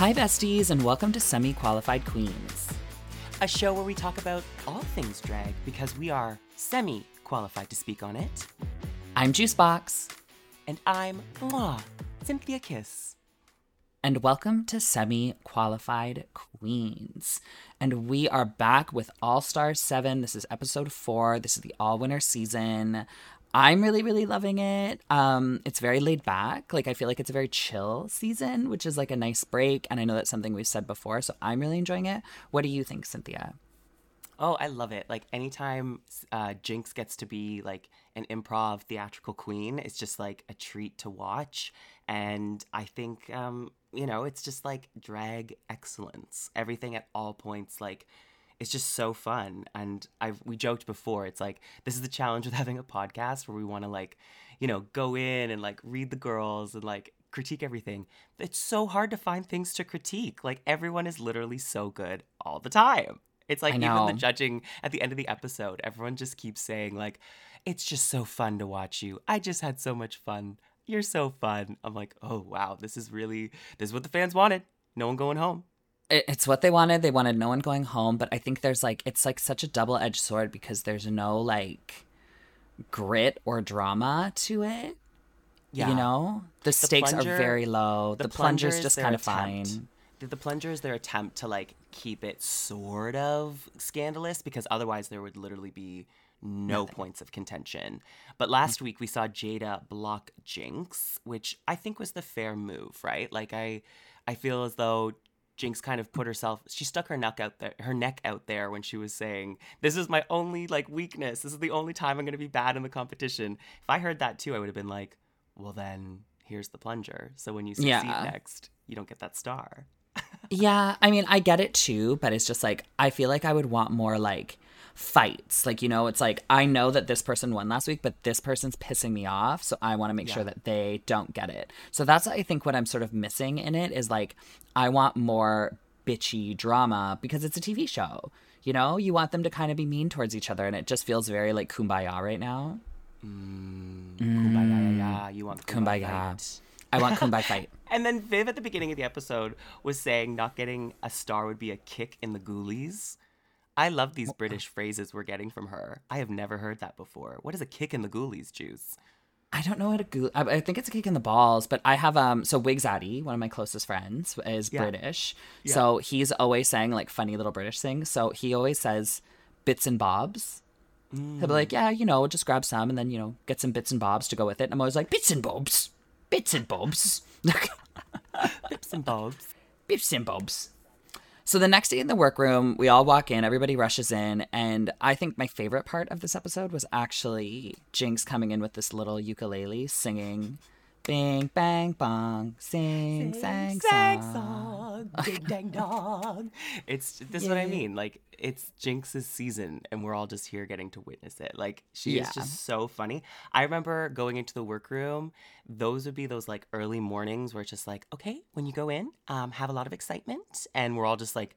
Hi, besties, and welcome to Semi Qualified Queens. A show where we talk about all things drag because we are semi qualified to speak on it. I'm Juice Boxx, And I'm mwah, Synthia Kiss. and welcome to Semi Qualified Queens. And we are back with All Star 7. This is episode 4. This is the all winter season. I'm really, really loving it. Um, it's very laid back. Like I feel like it's a very chill season, which is like a nice break. And I know that's something we've said before, so I'm really enjoying it. What do you think, Synthia? Oh, I love it. Like anytime uh, Jinkx gets to be like an improv theatrical queen, it's just like a treat to watch. And I think, um, you know, it's just like drag excellence. Everything at all points, like, it's just so fun. And I've we joked before, it's like this is the challenge with having a podcast where we want to like, you know, go in and like read the girls and like critique everything. It's so hard to find things to critique. Like everyone is literally so good all the time. It's like even the judging at the end of the episode, everyone just keeps saying like, "It's just so fun to watch you. I just had so much fun. You're so fun." I'm like, "Oh wow, this is really this is what the fans wanted. No one going home." It- it's what they wanted. They wanted no one going home, but I think there's like it's like such a double edged sword because there's no like grit or drama to it. Yeah, You know, the stakes plunger- are very low. The, plunger's is just kind of fine. The, the plunger is their attempt to like keep it sort of scandalous because otherwise there would literally be no points of contention. But Mm. last week we saw Jaida block Jinkx, which I think was the fair move, right? Like I I feel as though Jinkx kind of put herself she stuck her neck out there her neck out there when she was saying, This is my only like weakness. This is the only time I'm gonna be bad in the competition. If I heard that too, I would have been like, Well then here's the plunger. So when you succeed Yeah. next, you don't get that star. Yeah, I mean, I get it too, but it's just like I feel like I would want more like fights. Like, you know, it's like I know that this person won last week, but this person's pissing me off, so I want to make sure that they don't get it. So that's I think what I'm sort of missing in it is like I want more bitchy drama because it's a TV show. You know, you want them to kind of be mean towards each other and it just feels very like kumbaya right now. Kumbaya, ya, you want Mm. Kumbaya. fight. I want kumbaya fight. And then Viv at the beginning of the episode was saying not getting a star would be a kick in the ghoulies. I love these British phrases we're getting from her. I have never heard that before. What is a kick in the ghoulies, Juice? I don't know what a goo. I, I think it's a kick in the balls, but I have um. So Wigs Addy, one of my closest friends, is Yeah. British. So he's always saying like funny little British things. So he always says bits and bobs. He'll be like, yeah, you know, just grab some and then you know get some bits and bobs to go with it. And I'm always like bits and bobs, bits and bobs, bits and bobs. bits and bobs. So the next day in the workroom, we all walk in, everybody rushes in, and I think my favorite part of this episode was actually Jinx coming in with this little ukulele singing Bing bang bong, sing, sang, song. ding dang dong. It's this is what I mean. Like it's Jinkx's season, and we're all just here getting to witness it. Like she Yeah. is just so funny. I remember going into the workroom. Those would be those like early mornings where it's just like, okay, when you go in, um, have a lot of excitement, and we're all just like,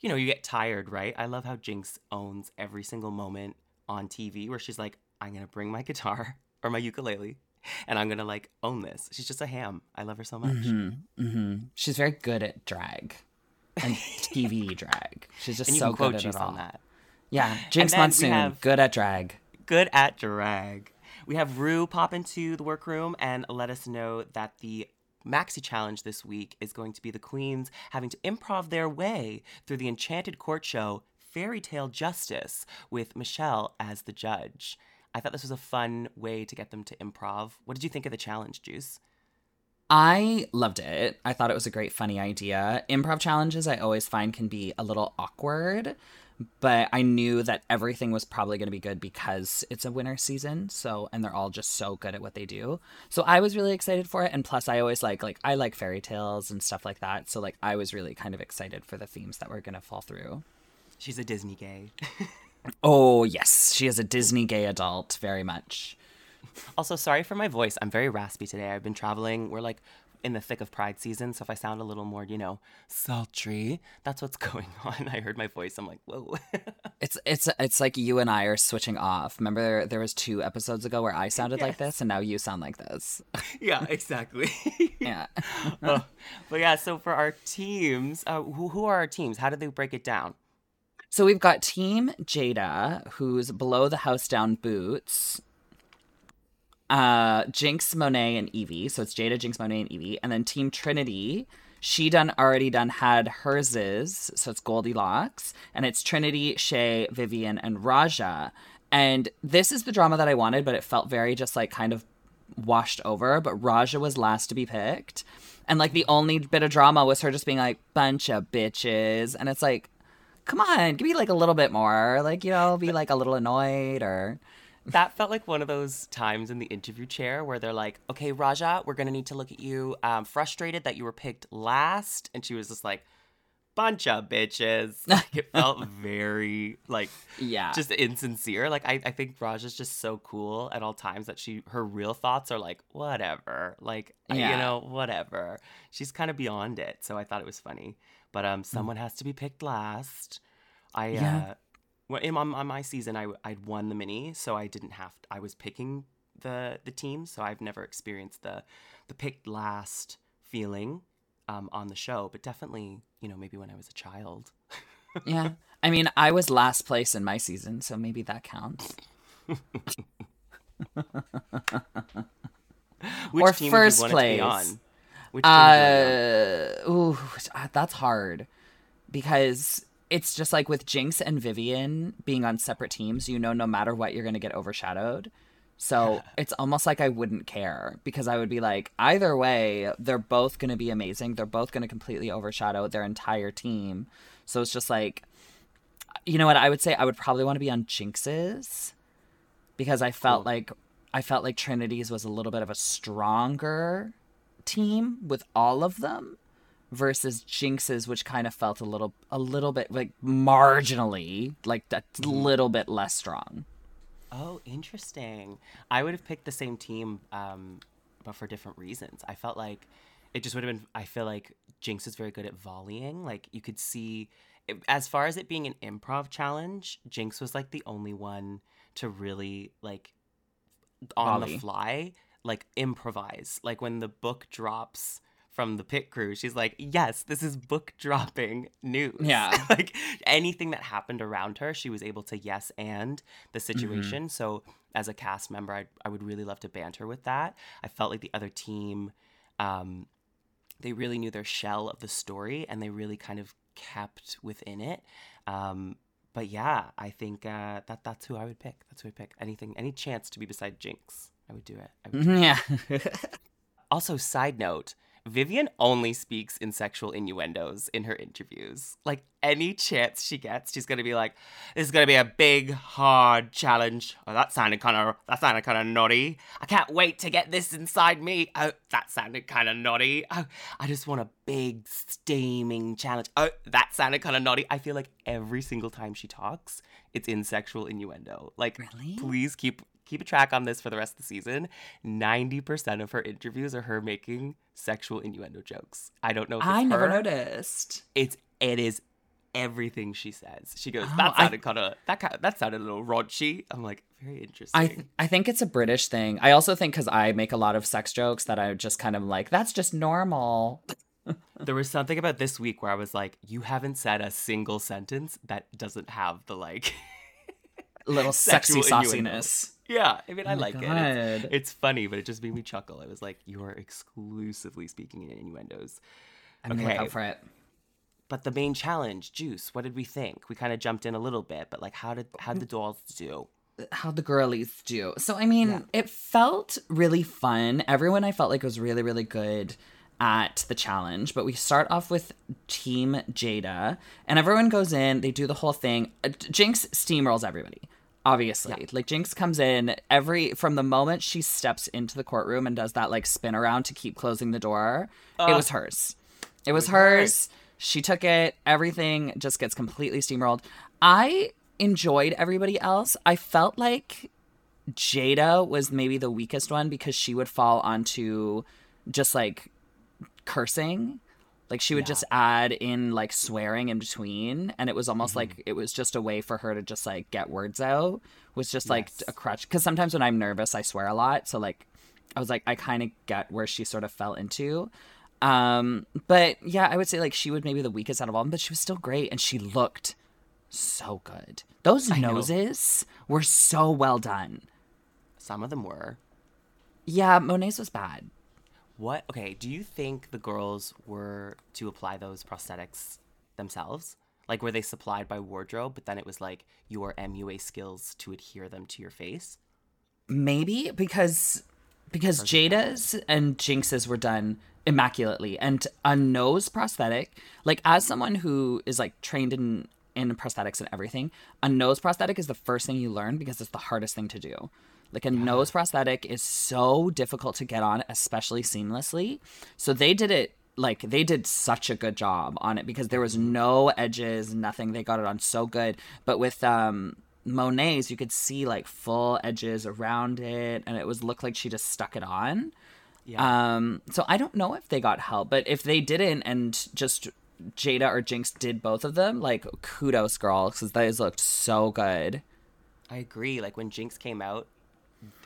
you know, you get tired, right? I love how Jinkx owns every single moment on TV where she's like, I'm gonna bring my guitar or my ukulele. And I'm gonna like own this. She's just a ham. I love her so much. hmm She's very good at drag and TV drag. She's just And so good at it all. on that. Yeah, Jinkx then Monsoon, good at drag. Good at drag. We have Rue pop into the workroom and let us know that the Maxi Challenge this week is going to be the queens having to improv their way through the enchanted court show Fairy Tale Justice with Michelle as the judge. I thought this was a fun way to get them to improv. What did you think of the challenge, Juice? I loved it. I thought it was a great, funny idea. Improv challenges I always find can be a little awkward, but I knew that everything was probably going to be good because it's a winter season. So, and they're all just so good at what they do. So I was really excited for it. And plus, I always like, like, I like fairy tales and stuff like that. So, like, I was really kind of excited for the themes that were going to fall through. She's a Disney gay. Oh, yes. She is a Disney gay adult, very much. Also, sorry for my voice. I'm very raspy today. I've been traveling. We're like in the thick of Pride season, so if I sound a little more, you know, sultry, that's what's going on. I heard my voice. I'm like, whoa. it's it's it's like you and I are switching off. Remember, there, there was two episodes ago where I sounded yes. like this, and now you sound like this. yeah, exactly. yeah. uh, but yeah, so for our teams, uh, who who are our teams? How do they break it down? So we've got Team Jaida, who's below the house down boots uh, Jinkx, Monet, and Yvie. So it's Jaida, Jinkx, Monet, and Yvie. And then Team Trinity, she done already done had hers so it's Goldilocks, and it's Trinity, Shea, Vivienne, and Raja. And this is the drama that I wanted, but it felt very just like kind of washed over. But Raja was last to be picked. And like the only bit of drama was her just being like, bunch of bitches. And it's like, come on, give me like a little bit more. Like, you know, be like a little annoyed or that felt like one of those times in the interview chair where they're like, "Okay, Raja, we're gonna need to look at you. Um, frustrated that you were picked last," and she was just like, "Bunch of bitches." Like, it felt very like, yeah, just insincere. Like I, I think Raja's just so cool at all times that she, her real thoughts are like, whatever, like yeah. you know, whatever. She's kind of beyond it. So I thought it was funny. But um, mm. someone has to be picked last. I yeah. uh, well, in, on, on my season, I I'd won the mini, so I didn't have. To, I was picking the the team, so I've never experienced the the picked last feeling um, on the show, but definitely, you know, maybe when I was a child. yeah, I mean, I was last place in my season, so maybe that counts. or first place. Which uh, ooh, that's hard because it's just like with Jinkx and Vivienne being on separate teams, you know, no matter what, you're going to get overshadowed. So it's almost like I wouldn't care because I would be like, either way, they're both going to be amazing. They're both going to completely overshadow their entire team. So it's just like, you know what? I would say I would probably want to be on Jinkx's because I felt cool. like I felt like Trinity's was a little bit of a stronger team with all of them versus Jinkx's, which kind of felt a little a little bit like marginally like a mm-hmm. little bit less strong. Oh, interesting. I would have picked the same team, um, but for different reasons. I felt like it just would have been. I feel like Jinkx is very good at volleying. Like you could see, as far as it being an improv challenge, Jinkx was like the only one to really like on Volley. the fly, like improvise. Like when the book drops from the pit crew. She's like, yes, this is book dropping news. Yeah. like anything that happened around her, she was able to yes and the mm-hmm. situation. Mm-hmm. So as a cast member, I, I would really love to banter with that. I felt like the other team, um, they really knew their shell of the story and they really kind of kept within it. Um, but yeah, I think uh, that that's who I would pick. That's who I pick. Anything, any chance to be beside Jinkx, I would do it. Would do yeah. It. also, side note, Vivienne only speaks in sexual innuendos in her interviews. Like any chance she gets, she's gonna be like, "This is gonna be a big, hard challenge." Oh, that sounded kind of that sounded kind of naughty. I can't wait to get this inside me. Oh, that sounded kind of naughty. Oh, I just want a big, steaming challenge. Oh, that sounded kind of naughty. I feel like every single time she talks, it's in sexual innuendo. Like, really? please keep keep a track on this for the rest of the season. 90% of her interviews are her making sexual innuendo jokes. I don't know if I never her. noticed. It's it is everything she says. She goes, oh, "That sounded kind of that that sounded a little raunchy." I'm like, very interesting. I th- I think it's a British thing. I also think because I make a lot of sex jokes that I just kind of like that's just normal. there was something about this week where I was like, "You haven't said a single sentence that doesn't have the like." little sexy sauciness. Yeah, I mean, oh I like God. it. It's, it's, funny, but it just made me chuckle. I was like, "You are exclusively speaking in innuendos." I'm okay. look for it. But the main challenge, Juice. What did we think? We kind of jumped in a little bit, but like, how did how did the dolls do? How the girlies do? So I mean, yeah. it felt really fun. Everyone I felt like was really really good at the challenge, but we start off with Team Jaida, and everyone goes in. They do the whole thing. Uh, Jinkx steamrolls everybody obviously. Yeah. like jinkx comes in every from the moment she steps into the courtroom and does that like spin around to keep closing the door uh, it was hers. It was hers. She took it. Everything just gets completely steamrolled. I enjoyed everybody else. I felt like jaida was maybe the weakest one because she would fall onto just like cursing. Like she would Yeah. just add in like swearing in between, and it was almost Mm-hmm. like it was just a way for her to just like get words out. Was just like Yes. a crutch because sometimes when I'm nervous, I swear a lot. So like, I was like, I kind of get where she sort of fell into. Um, but yeah, I would say like she was maybe the weakest out of all, of them, but she was still great, and she looked so good. Those know. noses were so well done. Some of them were. Yeah, Monet's was bad. What? Okay. Do you think the girls were to apply those prosthetics themselves? Like, were they supplied by wardrobe, but then it was like your MUA skills to adhere them to your face? Maybe because because Jaida's and Jinkx's were done immaculately and a nose prosthetic, like as someone who is like trained in in prosthetics and everything, a nose prosthetic is the first thing you learn because it's the hardest thing to do. Like a nose prosthetic is so difficult to get on, especially seamlessly. So they did it like they did such a good job on it because there was no edges, nothing. They got it on so good. But with um Monet's, you could see like full edges around it, and it was looked like she just stuck it on. Yeah. Um, so I don't know if they got help, but if they didn't, and just Jaida or Jinkx did both of them, like kudos, girls, because those looked so good. I agree. Like when Jinkx came out,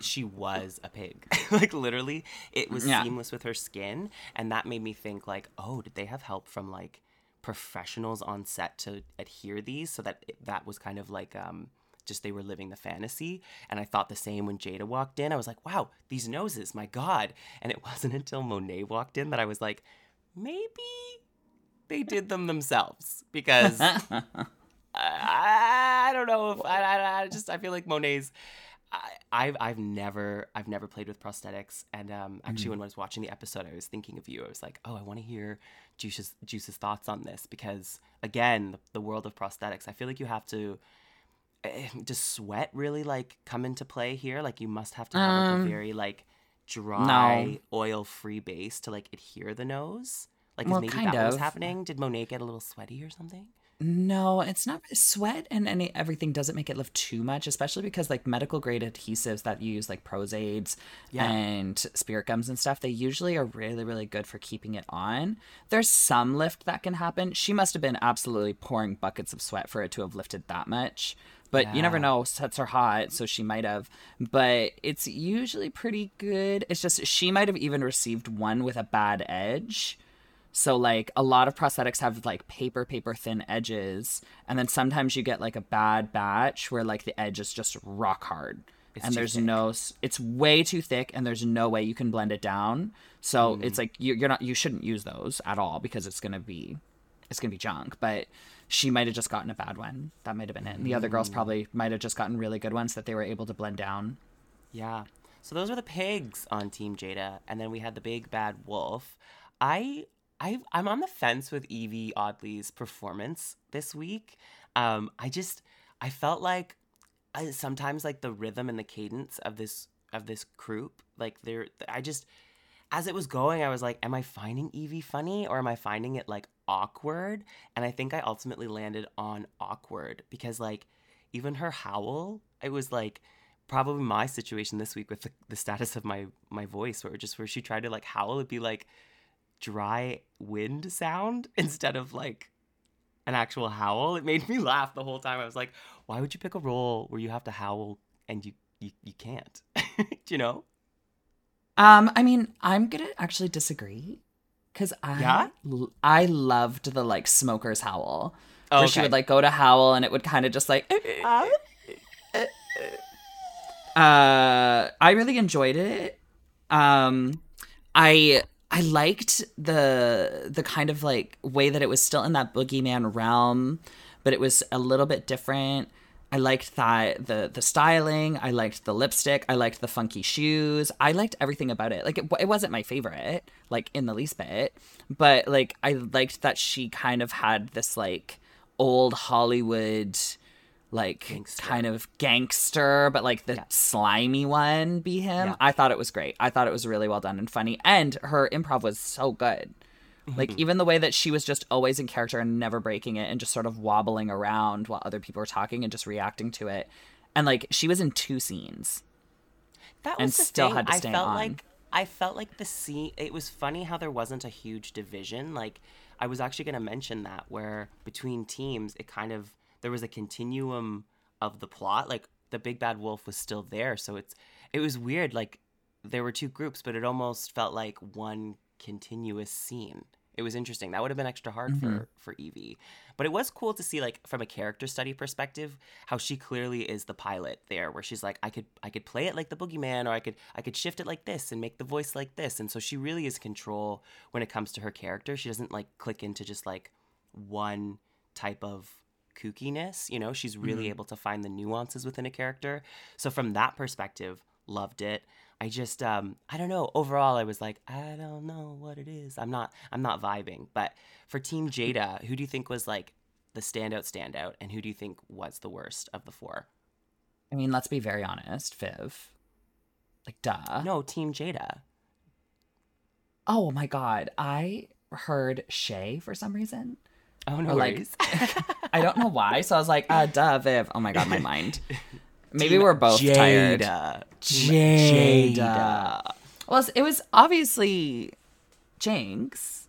she was a pig. like literally, it was Yeah. seamless with her skin, and that made me think like, oh, did they have help from like professionals on set to adhere these so that it, that was kind of like um just they were living the fantasy and i thought the same when jaida walked in i was like wow these noses my god and it wasn't until monet walked in that i was like maybe they did them themselves because I, I don't know if I, I, I just I feel like Monet's. I, I've I've never I've never played with prosthetics, and um, actually when I was watching the episode, I was thinking of you. I was like, oh, I want to hear Juice's Juice's thoughts on this because again, the, the world of prosthetics. I feel like you have to. eh, Does sweat really like come into play here? Like you must have to have like, a Um, very like dry, oil-free base to like adhere the nose. Like, Well, is maybe that what was happening? Did Monet get a little sweaty or something? No, it's not sweat and any everything doesn't make it lift too much, especially because like medical grade adhesives that you use like Pros-Aides Yeah. and spirit gums and stuff, they usually are really, really good for keeping it on. There's some lift that can happen. She must have been absolutely pouring buckets of sweat for it to have lifted that much. But you never know, sets are hot, so she might have. But it's usually pretty good. It's just she might have even received one with a bad edge. So like a lot of prosthetics have like paper paper thin edges and then sometimes you get like a bad batch where like the edge is just rock hard. It's and there's thick. no it's way too thick and there's no way you can blend it down. So Mm. it's like you you're not you shouldn't use those at all because it's going to be it's going to be junk, but she might have just gotten a bad one. That might have been it. And the other girls probably might have just gotten really good ones that they were able to blend down. Yeah. So those were the pigs on Team Jaida, and then we had the big bad wolf. I I I'm on the fence with Yvie Oddly's performance this week. Um, I just I felt like I, sometimes like the rhythm and the cadence of this of this group, like there, I just as it was going, I was like, am I finding Yvie funny or am I finding it like awkward? And I think I ultimately landed on awkward because like even her howl, it was like probably my situation this week with the, the status of my my voice where just where she tried to like howl it'd be like dry wind sound instead of like an actual howl it made me laugh the whole time i was like why would you pick a role where you have to howl and you you, you can't Do you know Um, I mean, I'm gonna actually disagree because I Yeah? l- I loved the like smoker's howl. Oh, where she would like go to howl and it would kind of just like uh I really enjoyed it. Um I I liked the the kind of like way that it was still in that boogeyman realm, but it was a little bit different. I liked that the the styling. I liked the lipstick. I liked the funky shoes. I liked everything about it. Like it, it wasn't my favorite, like in the least bit, but like I liked that she kind of had this like old Hollywood like Gangster. kind of gangster, but like the Yeah. slimy one be him. Yeah. I thought it was great. I thought it was really well done and funny, and her improv was so good. Like Mm-hmm. even the way that she was just always in character and never breaking it, and just sort of wobbling around while other people were talking and just reacting to it. And like she was in two scenes. That and was the still thing. had to stay I felt on. like I felt like the scene. It was funny how there wasn't a huge division. Like I was actually going to mention that where between teams, it kind of there was a continuum of the plot. Like the big bad wolf was still there, so it's it was weird. Like there were two groups, but it almost felt like one continuous scene. It was interesting. That would have been extra hard Mm-hmm. for for Yvie, but it was cool to see like from a character study perspective how she clearly is the pilot there, where she's like, I could I could play it like the boogeyman, or I could I could shift it like this and make the voice like this, and so she really is control when it comes to her character. She doesn't like click into just like one type of kookiness. You know, she's really Mhm. able to find the nuances within a character. So from that perspective, loved it. I just um I don't know, overall I was like, I don't know what it is. I'm not I'm not vibing. But for Team Jaida, who do you think was like the standout standout and who do you think was the worst of the four? I mean, let's be very honest, Viv. Like, duh. No, Team Jada. Oh my god, I heard Shea for some reason. Oh no Or, like. I don't know why, so I was like, uh, duh, Viv. Oh my god, my mind. Maybe Team we're both tired. Jaida. Team Jaida. Well, it was obviously Jinkx.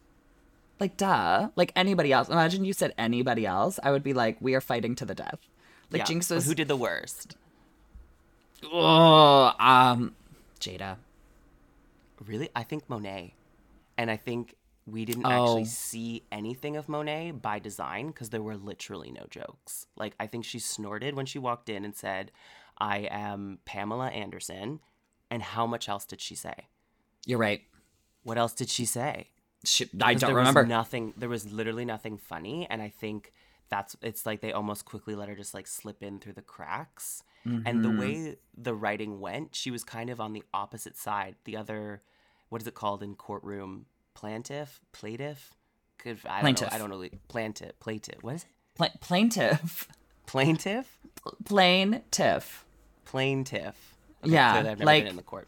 Like, duh. Like anybody else. Imagine you said anybody else. I would be like, we are fighting to the death. Like Yeah, Jinkx but was. who did the worst? Oh, um, Jaida. Really? I think Monet. And I think we didn't Oh. actually see anything of Monet by design because there were literally no jokes. Like, I think she snorted when she walked in and said, I am Pamela Anderson. And how much else did she say? You're right. What else did she say? She, I don't there remember. Was nothing. There was literally nothing funny, and I think that's. It's like they almost quickly let her just like slip in through the cracks. And the way mm-hmm. the writing went, she was kind of on the opposite side. The other, what is it called in courtroom? Plaintiff, plaintiff. Could I don't Plaintiff. know. I don't know. Plaintiff, plaintiff. What is it? Pla- plaintiff. Plaintiff, Plain tiff. plaintiff. Yeah, clearly I've never like- been in the court.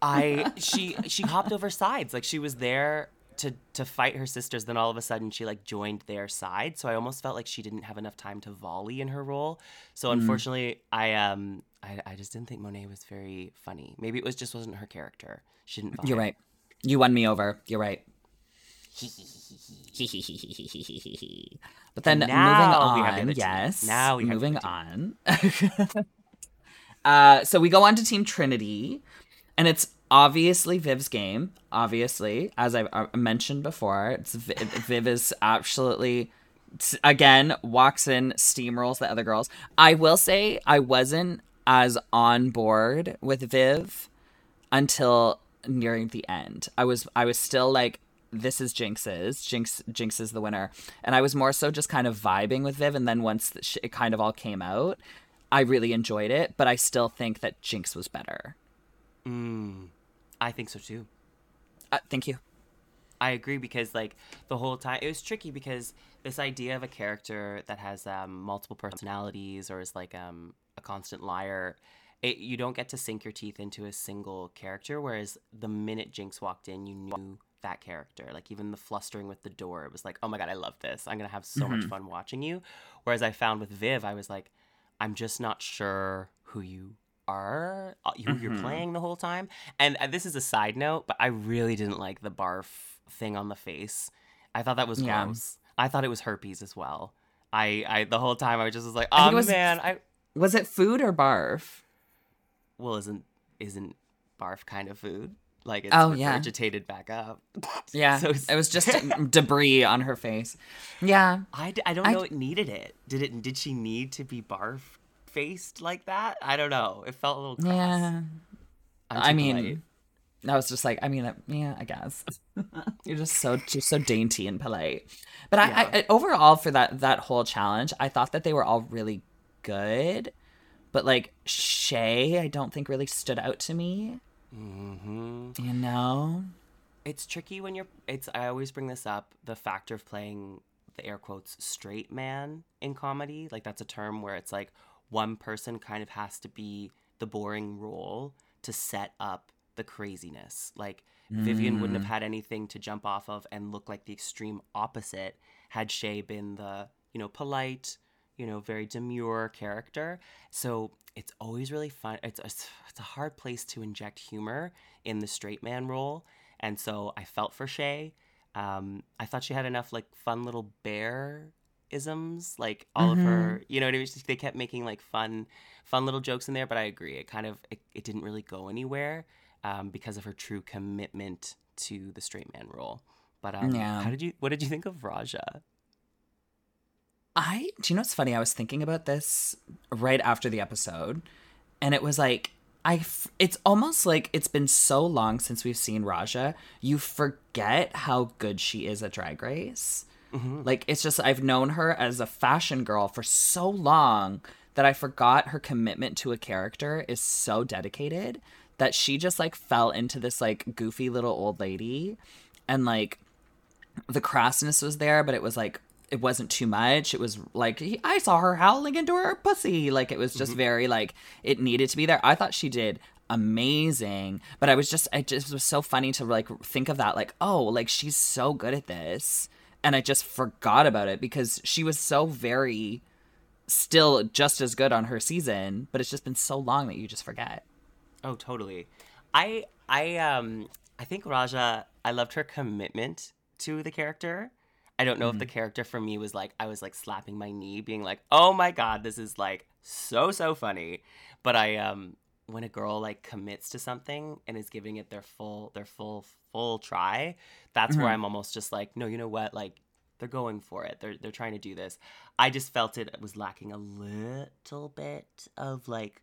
I she she hopped over sides like she was there to to fight her sisters. Then all of a sudden she like joined their side. So I almost felt like she didn't have enough time to volley in her role. So unfortunately, I um I, I just didn't think Monet was very funny. Maybe it was just wasn't her character. She didn't. Vibe. You're right. You won me over. You're right. but then moving now we the on, yes. Now we moving on. uh, so we go on to Team Trinity, and it's obviously Viv's game. Obviously, as I've uh, mentioned before, it's Vi- Viv is absolutely again walks in, steamrolls the other girls. I will say I wasn't as on board with Viv until nearing the end. I was I was still like this is Jinkx's. Jinkx Jinkx is the winner. And I was more so just kind of vibing with Viv and then once it kind of all came out, I really enjoyed it, but I still think that Jinkx was better. Mm, I think so too. Uh, thank you. I agree because like the whole time it was tricky because this idea of a character that has um, multiple personalities or is like um, a constant liar, it, you don't get to sink your teeth into a single character. Whereas the minute Jinkx walked in, you knew that character. Like even the flustering with the door, it was like, oh my god, I love this. I'm gonna have so much fun watching you. Whereas I found with Viv, I was like, I'm just not sure who you are, uh, who you're Mhm. playing the whole time. And uh, this is a side note, but I really didn't like the barf thing on the face. I thought that was Yeah. gross. I thought it was herpes as well. I, I the whole time I was just was like, oh it was- man, I Was it food or barf? Well isn't isn't barf kind of food? Like it's Oh, yeah. regurgitated back up. Yeah. So it was just debris on her face. Yeah. I, d- I don't I know it needed it. Did it did she need to be barf faced like that? I don't know. It felt a little crass. Yeah. I mean, polite. I was just like, I mean, uh, yeah, I guess you're just so just so dainty and polite. But I, I, Yeah. I overall for that that whole challenge, I thought that they were all really good. But like Shea, I don't think really stood out to me. Mhm. You know? it's tricky when you're it's i always bring this up the factor of playing the air quotes straight man in comedy like that's a term where it's like one person kind of has to be the boring role to set up the craziness like vivienne wouldn't have had anything to jump off of and look like the extreme opposite had shea been the you know polite you know, very demure character. So it's always really fun. It's a, it's a hard place to inject humor in the straight man role. And so I felt for Shea. Um, I thought she had enough like fun little bear isms, like all mm-hmm. of her, you know what I mean? They kept making like fun, fun little jokes in there. But I agree, it kind of it, it didn't really go anywhere um, because of her true commitment to the straight man role. But um, yeah. how did you? What did you think of Raja? I do you know what's funny? I was thinking about this right after the episode, and it was like I. It's almost like it's been so long since we've seen Raja. You forget how good she is at Drag Race. Mm-hmm. Like it's just I've known her as a fashion girl for so long that I forgot her commitment to a character is so dedicated that she just like fell into this like goofy little old lady and like the crassness was there but it was like it wasn't too much it was like i saw her howling into her pussy like it was just mm-hmm. very like it needed to be there i thought she did amazing but i was just i just was so funny to like think of that like oh like she's so good at this and I just forgot about it because she was so very still just as good on her season, but it's just been so long that you just forget. Oh, totally. I I um I think Raja I loved her commitment to the character. I don't know mm-hmm. if the mm-hmm. character for me was like I was like slapping my knee being like, "Oh my god, this is like so so funny." But I um when a girl like commits to something and is giving it their full their full full try, that's mm-hmm. where I'm almost just like, no, you know what? Like they're going for it. They're they're trying to do this. I just felt it was lacking a little bit of like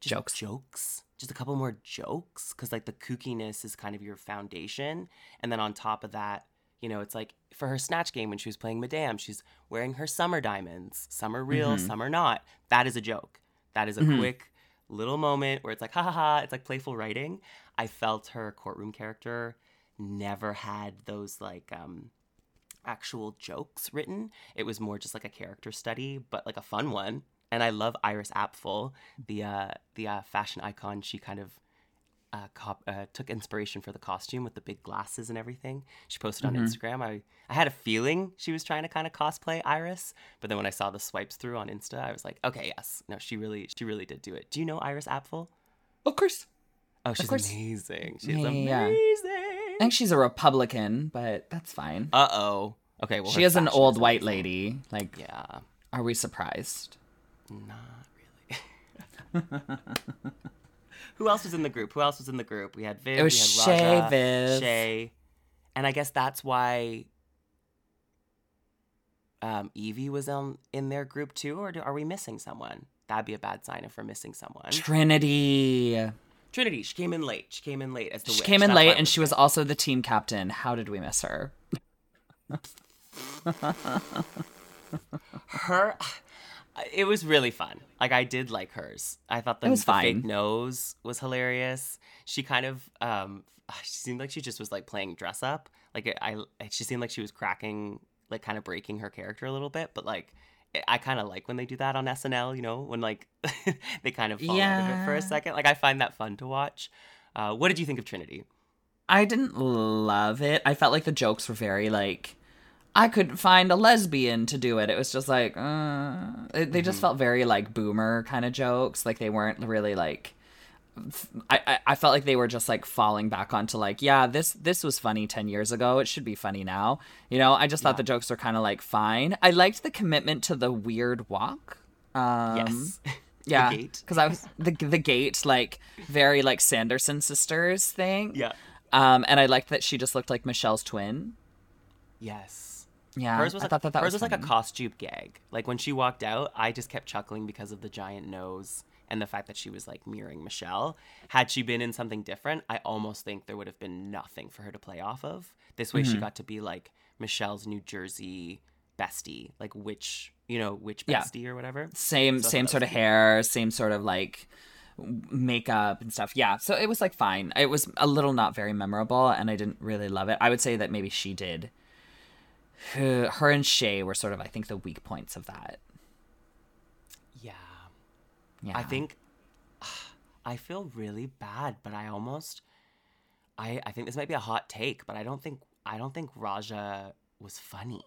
jokes. Jokes. Just a couple more jokes cuz like the kookiness is kind of your foundation and then on top of that, you know, it's like for her snatch game when she was playing Madame, she's wearing her summer diamonds. Some are real, mm-hmm. some are not. That is a joke. That is a mm-hmm. quick little moment where it's like ha ha ha, it's like playful writing. I felt her courtroom character never had those like um actual jokes written. It was more just like a character study, but like a fun one. And I love Iris Apfel, the uh, the uh, fashion icon. She kind of uh, cop- uh, took inspiration for the costume with the big glasses and everything. She posted on mm-hmm. Instagram. I, I had a feeling she was trying to kind of cosplay Iris, but then when I saw the swipes through on Insta, I was like, okay, yes, no, she really, she really did do it. Do you know Iris Apfel? Of course. Oh, she's amazing. She's yeah, amazing. I think she's a Republican, but that's fine. Uh oh. Okay, well, she is an old white lady. Like, yeah. Are we surprised? Not really. Who else was in the group? Who else was in the group? We had Viv. It was Shea, Raja, Viv, Shea, and I guess that's why um, Yvie was in in their group too. Or do, are we missing someone? That'd be a bad sign if we're missing someone. Trinity. Trinity. She came in late. She came in late as the she witch. came in that's late, and she was also the team captain. How did we miss her? her it was really fun. Like I did like hers. I thought the, the fake nose was hilarious. She kind of um she seemed like she just was like playing dress up. Like it, I she seemed like she was cracking like kind of breaking her character a little bit, but like I kind of like when they do that on SNL, you know, when like they kind of fall yeah. out of it for a second. Like I find that fun to watch. Uh, what did you think of Trinity? I didn't love it. I felt like the jokes were very like I couldn't find a lesbian to do it. It was just like, uh, they mm-hmm. just felt very like boomer kind of jokes. Like they weren't really like. I, I felt like they were just like falling back onto like yeah this this was funny 10 years ago it should be funny now you know i just thought yeah. the jokes were kind of like fine i liked the commitment to the weird walk um yes yeah because i was the, the gate like very like sanderson sisters thing yeah um and i liked that she just looked like michelle's twin yes yeah, hers was I like, thought that, that hers was, was like a costume gag. Like when she walked out, I just kept chuckling because of the giant nose and the fact that she was like mirroring Michelle. Had she been in something different, I almost think there would have been nothing for her to play off of. This way, mm-hmm. she got to be like Michelle's New Jersey bestie, like which you know which bestie yeah. or whatever. Same so same sort of hair, same sort of like makeup and stuff. Yeah, so it was like fine. It was a little not very memorable, and I didn't really love it. I would say that maybe she did her, her and Shea were sort of, I think, the weak points of that. Yeah. Yeah. I think I feel really bad, but I almost I I think this might be a hot take, but I don't think I don't think Raja was funny.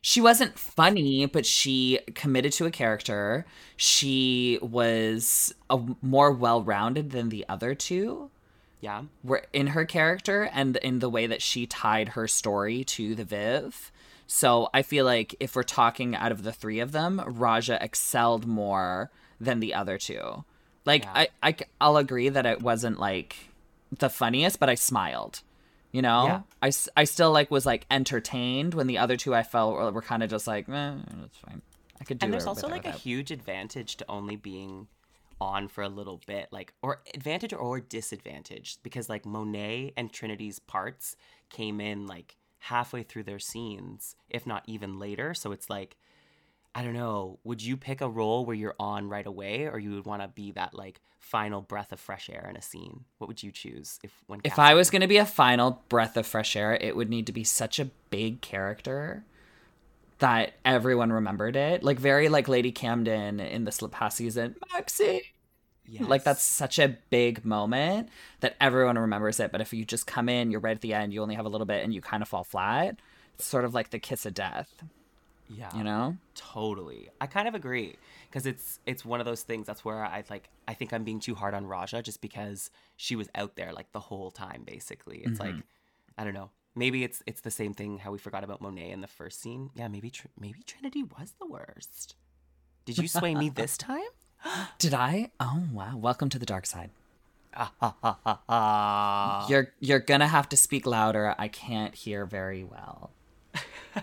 she wasn't funny, but she committed to a character. She was a, more well rounded than the other two. Yeah. Were in her character and in the way that she tied her story to the Viv. So I feel like if we're talking out of the three of them, Raja excelled more than the other two. Like Yeah. I, I, I'll agree that it wasn't like the funniest, but I smiled. You know, Yeah. I, I still like was like entertained when the other two I felt were, were kind of just like, eh, that's fine. I could do and it there's also like a it. huge advantage to only being on for a little bit like or advantage or disadvantage because like monet and trinity's parts came in like halfway through their scenes if not even later. So it's like i don't know would you pick a role where you're on right away or you would want to be that like final breath of fresh air in a scene? What would you choose if when If? I was going to be a final breath of fresh air, it would need to be such a big character that everyone remembered it. Like very like Lady Camden in the slip past season. Maxie. Like that's such a big moment that everyone remembers it. But if you just come in, you're right at the end, you only have a little bit and you kind of fall flat. It's sort of like the kiss of death, yeah you know? Totally. I kind of agree because it's it's one of those things that's where I like I think I'm being too hard on Raja just because she was out there like the whole time basically. It's mm-hmm. like I don't know. Maybe it's it's the same thing how we forgot about Monet in the first scene. Yeah, maybe Tr- maybe Trinity was the worst. Did you sway me this time? Did I? Oh wow. Welcome to the dark side. You're you're gonna have to speak louder. I can't hear very well.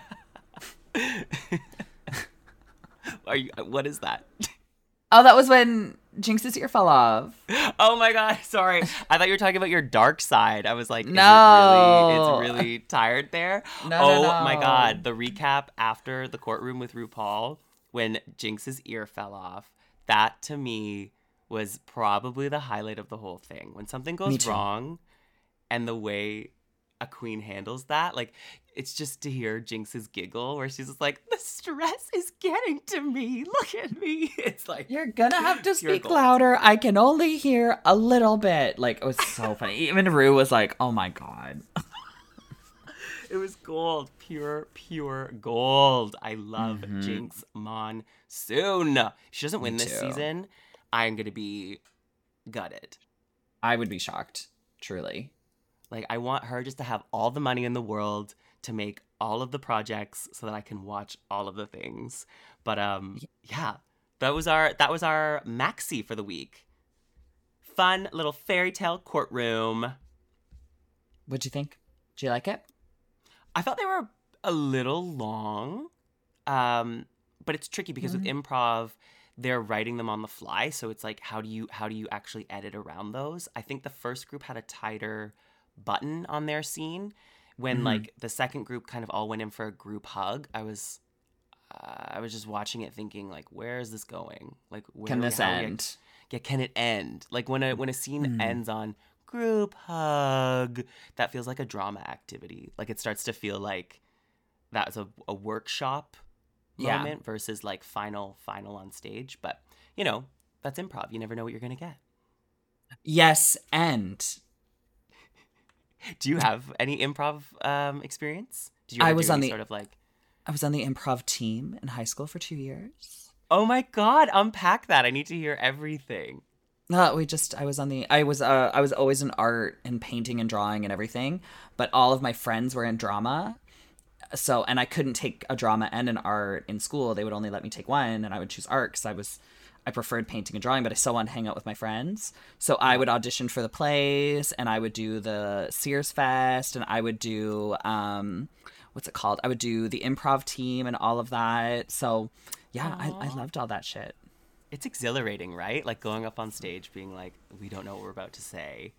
Are you what is that? Oh, that was when Jinkx's ear fell off. Oh my god, sorry. I thought you were talking about your dark side. I was like, is No. it really it's really tired there. No, oh no, my god, the recap after the courtroom with RuPaul when Jinkx's ear fell off. That to me was probably the highlight of the whole thing. When something goes wrong and the way a queen handles that, like it's just to hear Jinkx's giggle where she's just like, the stress is getting to me. Look at me. It's like You're gonna have to speak gold. louder. I can only hear a little bit. Like it was so funny. Even Rue was like, "Oh my god." It was gold, pure, pure gold. I love Mhm. Jinkx Monsoon. If she doesn't win Me this too. season, I'm gonna be gutted. I would be shocked. Truly. Like I want her just to have all the money in the world to make all of the projects so that I can watch all of the things. But um yeah, that was our that was our maxi for the week. Fun little fairy tale courtroom. What'd you think? Do you like it? I felt they were a little long, um, but it's tricky because with improv, they're writing them on the fly. So it's like, how do you how do you actually edit around those? I think the first group had a tighter button on their scene. When Mhm. like the second group kind of all went in for a group hug, I was, uh, I was just watching it, thinking like, where is this going? Like, where Can this how are we- end? yeah, can it end? Like when a when a scene Hmm. ends on group hug, that feels like a drama activity. Like it starts to feel like that was a, a workshop Yeah. moment versus like final final on stage. But you know, that's improv. You never know what you're gonna get. Yes, and Do you have any improv um, experience? Did you I was on the- sort of like I was on the improv team in high school for two years. Oh my god, unpack that. I need to hear everything. No, we just I was on the I was uh I was always in art and painting and drawing and everything, but all of my friends were in drama. So and I couldn't take a drama and an art in school. They would only let me take one and I would choose art cuz I was I preferred painting and drawing, but I still wanted to hang out with my friends. So I would audition for the plays and I would do the Sears Fest and I would do um what's it called? I would do the improv team and all of that. So yeah, I, I loved all that shit. It's exhilarating, right? Like going up on stage being like, we don't know what we're about to say.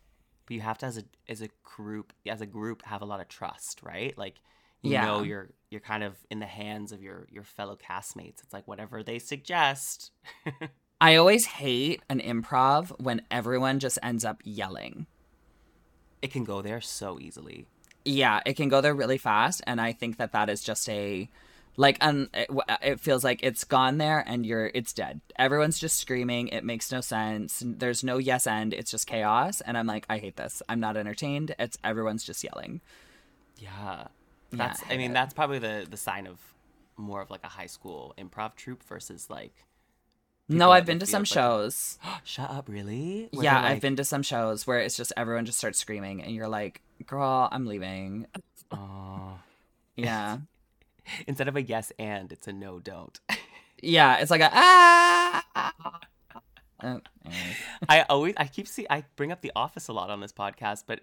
But you have to as a as a group as a group have a lot of trust, right? Like you Yeah. know you're you're kind of in the hands of your your fellow castmates. It's like whatever they suggest. I always hate an improv when everyone just ends up yelling. It can go there so easily. Yeah, it can go there really fast, and I think that that is just a like um it, it feels like it's gone there and you're it's dead. Everyone's just screaming. It makes no sense. There's no yes end. It's just chaos, and I'm like, I hate this. I'm not entertained. It's everyone's just yelling. Yeah. Yeah, That's I I mean, that's probably the the sign of more of like a high school improv troupe versus like. No, I've been to some like- shows. Shut up, really? Where yeah, they're I've been to some shows where it's just everyone just starts screaming and you're like, "Girl, I'm leaving." "Aw." Yeah. Instead of a yes and, it's a no don't. yeah, it's like a ah. Uh. I always I keep see I bring up The Office a lot on this podcast, but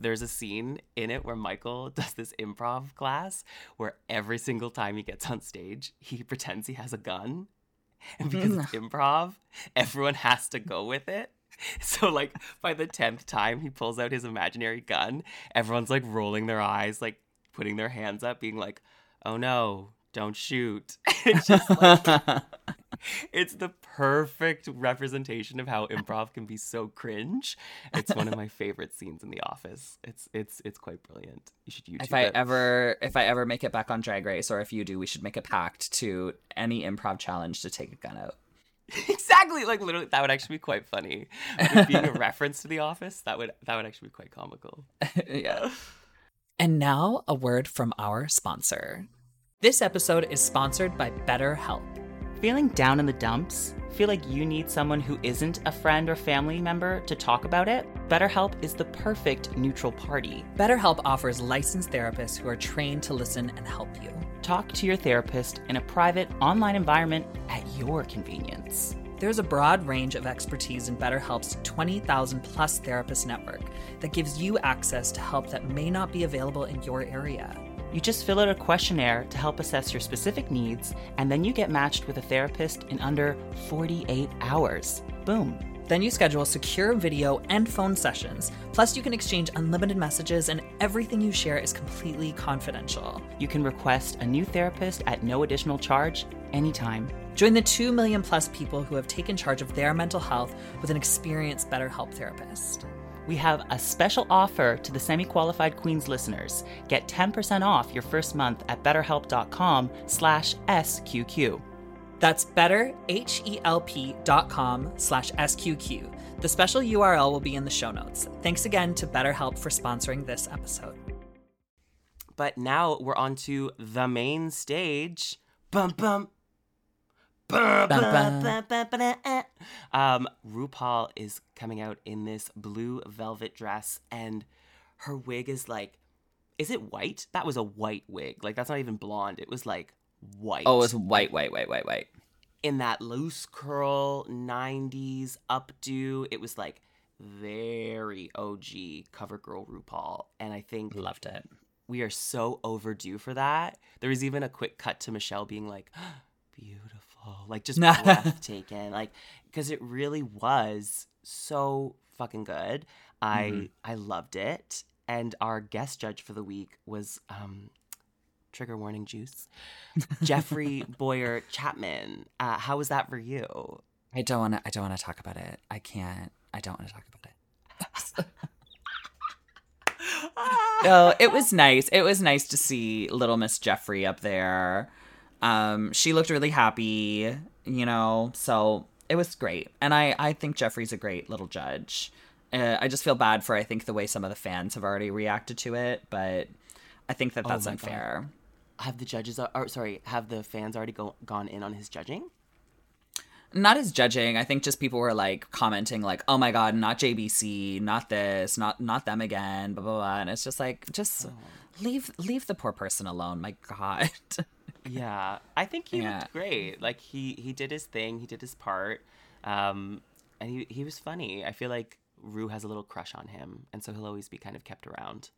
there's a scene in it where Michael does this improv class where every single time he gets on stage, he pretends he has a gun. And because it's mm. improv, everyone has to go with it. So like by the 10th time he pulls out his imaginary gun, everyone's like rolling their eyes, like putting their hands up being like, "Oh no, don't shoot." it's just like it's the perfect representation of how improv can be so cringe. It's one of my favorite scenes in The Office. It's it's it's quite brilliant. You should YouTube if I it. ever if I ever make it back on Drag Race, or if you do, we should make a pact to any improv challenge to take a gun out. exactly like literally that would actually be quite funny. Being a reference to The Office, that would that would actually be quite comical. yeah. And now a word from our sponsor. This episode is sponsored by BetterHelp. Feeling down in the dumps? Feel like you need someone who isn't a friend or family member to talk about it? BetterHelp is the perfect neutral party. BetterHelp offers licensed therapists who are trained to listen and help you. Talk to your therapist in a private online environment at your convenience. There's a broad range of expertise in BetterHelp's 20,000 plus therapist network that gives you access to help that may not be available in your area. You just fill out a questionnaire to help assess your specific needs, and then you get matched with a therapist in under 48 hours. Boom. Then you schedule secure video and phone sessions. Plus, you can exchange unlimited messages, and everything you share is completely confidential. You can request a new therapist at no additional charge anytime. Join the 2 million plus people who have taken charge of their mental health with an experienced BetterHelp therapist. We have a special offer to the semi-qualified Queens listeners. Get 10% off your first month at betterhelp.com slash SQQ. That's betterhelp.com slash SQQ. The special URL will be in the show notes. Thanks again to BetterHelp for sponsoring this episode. But now we're on to the main stage. Bum bum. Bum, Bum, bum, bum. bum, bum, bum, eh. Um, RuPaul is coming out in this blue velvet dress, and her wig is like, is it white? That was a white wig. Like that's not even blonde. It was like white. Oh, it's white, white, white, white, white. in that loose curl 90s updo. It was like very OG cover girl RuPaul, and I think Loved it. we are so overdue for that. There was even a quick cut to Michelle being like, beautiful, like just breathtaking, like because it really was so fucking good. I I loved it, and our guest judge for the week was um, trigger warning juice, Jeffrey Bowyer Chapman. Uh, how was that for you? I don't want to. I don't want to talk about it. I can't. I don't want to talk about it. oh, it was nice. It was nice to see Little Miss Jeffrey up there. Um, she looked really happy, you know. So it was great, and I I think Jeffrey's a great little judge. Uh, I just feel bad for I think the way some of the fans have already reacted to it, but I think that that's my God. unfair. Have the judges, or sorry, have the fans already go, gone in on his judging? not as judging. I think just people were like commenting like, "Oh my god, not JBC, not this, not not them again." Blah blah blah. And it's just like, just leave leave the poor person alone. My god. Yeah, I think he Yeah. looked great. Like he he did his thing, he did his part, um, and he he was funny. I feel like Rue has a little crush on him, and so he'll always be kind of kept around.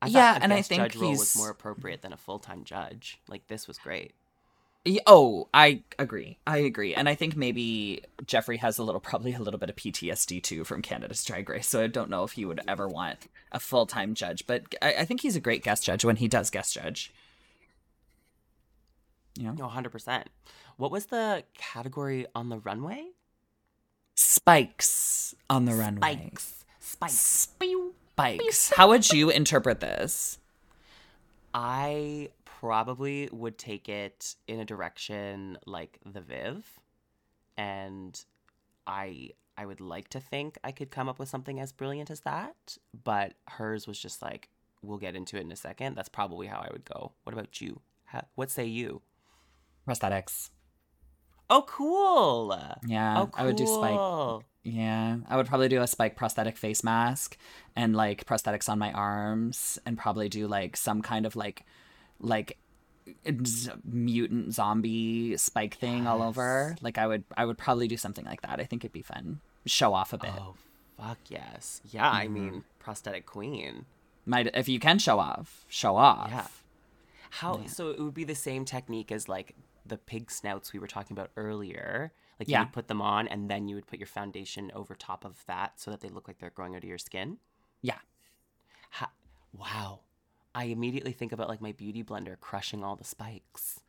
I Yeah, and I think judge role was more appropriate than a full time judge. Like this was great. Oh, I agree. I agree. And I think maybe Jeffrey has a little, probably a little bit of PTSD too from Canada's Drag Race. So I don't know if he would ever want a full time judge. But I, I think he's a great guest judge when he does guest judge. Know, oh, No, hundred percent. What was the category on the runway? spikes on the runway. Spikes. Spikes. Spikes. How would you interpret this? I probably would take it in a direction like the Viv, and I I would like to think I could come up with something as brilliant as that, but hers was just like we'll get into it in a second. That's probably how I would go. What about you? Ha- what say you? Prosthetics. Oh, cool. Yeah, oh, cool. I would do spike. Yeah, I would probably do a spike prosthetic face mask and like prosthetics on my arms, and probably do like some kind of like, like, z- mutant zombie spike thing all over. Like I would, I would probably do something like that. I think it'd be fun. Show off a bit. Oh, fuck yes. Yeah, I Mm-hmm. mean, prosthetic queen. Might if you can show off, show off. Yeah. How? So it would be the same technique as like the pig snouts we were talking about earlier. Like you Yeah. would put them on, and then you would put your foundation over top of that, so that they look like they're growing out of your skin. Yeah. Ha- wow. I immediately think about like my beauty blender crushing all the spikes.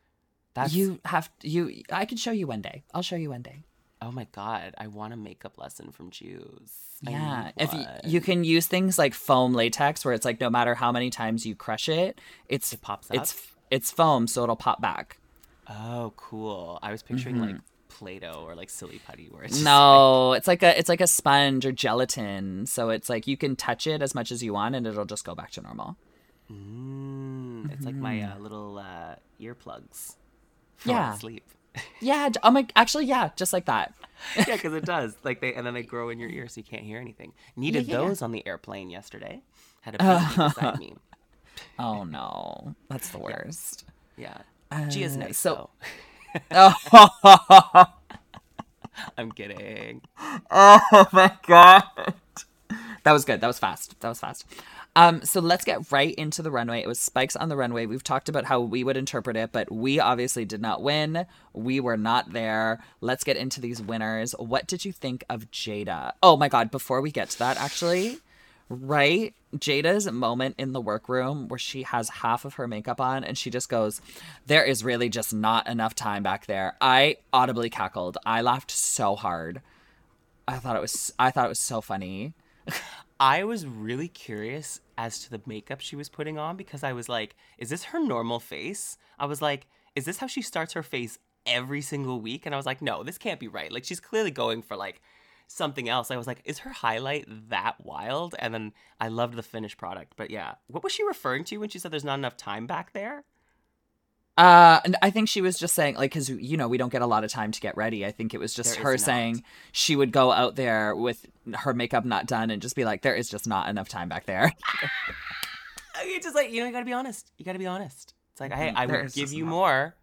That's You have you. I could show you one day. I'll show you one day. oh my god! I want a makeup lesson from Juice. Yeah, if you, you can use things like foam latex, where it's like no matter how many times you crush it, it's It pops It's it's foam, so it'll pop back. Oh, cool. I was picturing like Play-Doh or like silly putty, where it's Mm-hmm. No, it's like a it's like a sponge or gelatin, so it's like you can touch it as much as you want, and it'll just go back to normal. Mm, it's like my uh, little uh, earplugs. Yeah. sleep. Yeah. Oh my. Actually, yeah, just like that. yeah, because it does. Like they and then they grow in your ear so you can't hear anything. Needed Yeah, yeah, yeah. those on the airplane yesterday. Had a baby beside me. Oh no, that's the worst. Yeah. Gia's is nice. so- So Oh, I'm kidding. oh my god. That was good. That was fast. That was fast. Um, so let's get right into the runway. It was spikes on the runway. We've talked about how we would interpret it, but we obviously did not win. We were not there. Let's get into these winners. What did you think of Jaida? Oh my god, before we get to that, actually, right? Jaida's moment in the workroom where she has half of her makeup on and she just goes, There is really just not enough time back there. I audibly cackled. I laughed so hard. I thought it was I thought it was so funny. I was really curious as to the makeup she was putting on because I was like, is this her normal face? I was like, is this how she starts her face every single week? And I was like, no, this can't be right. Like, she's clearly going for like something else. I was like, is her highlight that wild? And then I loved the finished product. But yeah, what was she referring to when she said there's not enough time back there? Uh, and I think she was just saying, like, because you know we don't get a lot of time to get ready. I think it was just There her saying she would go out there with her makeup not done and just be like, "There is just not enough time back there." It's just like, you know, you gotta be honest. You gotta be honest. It's like, hey. I There would give you not- more,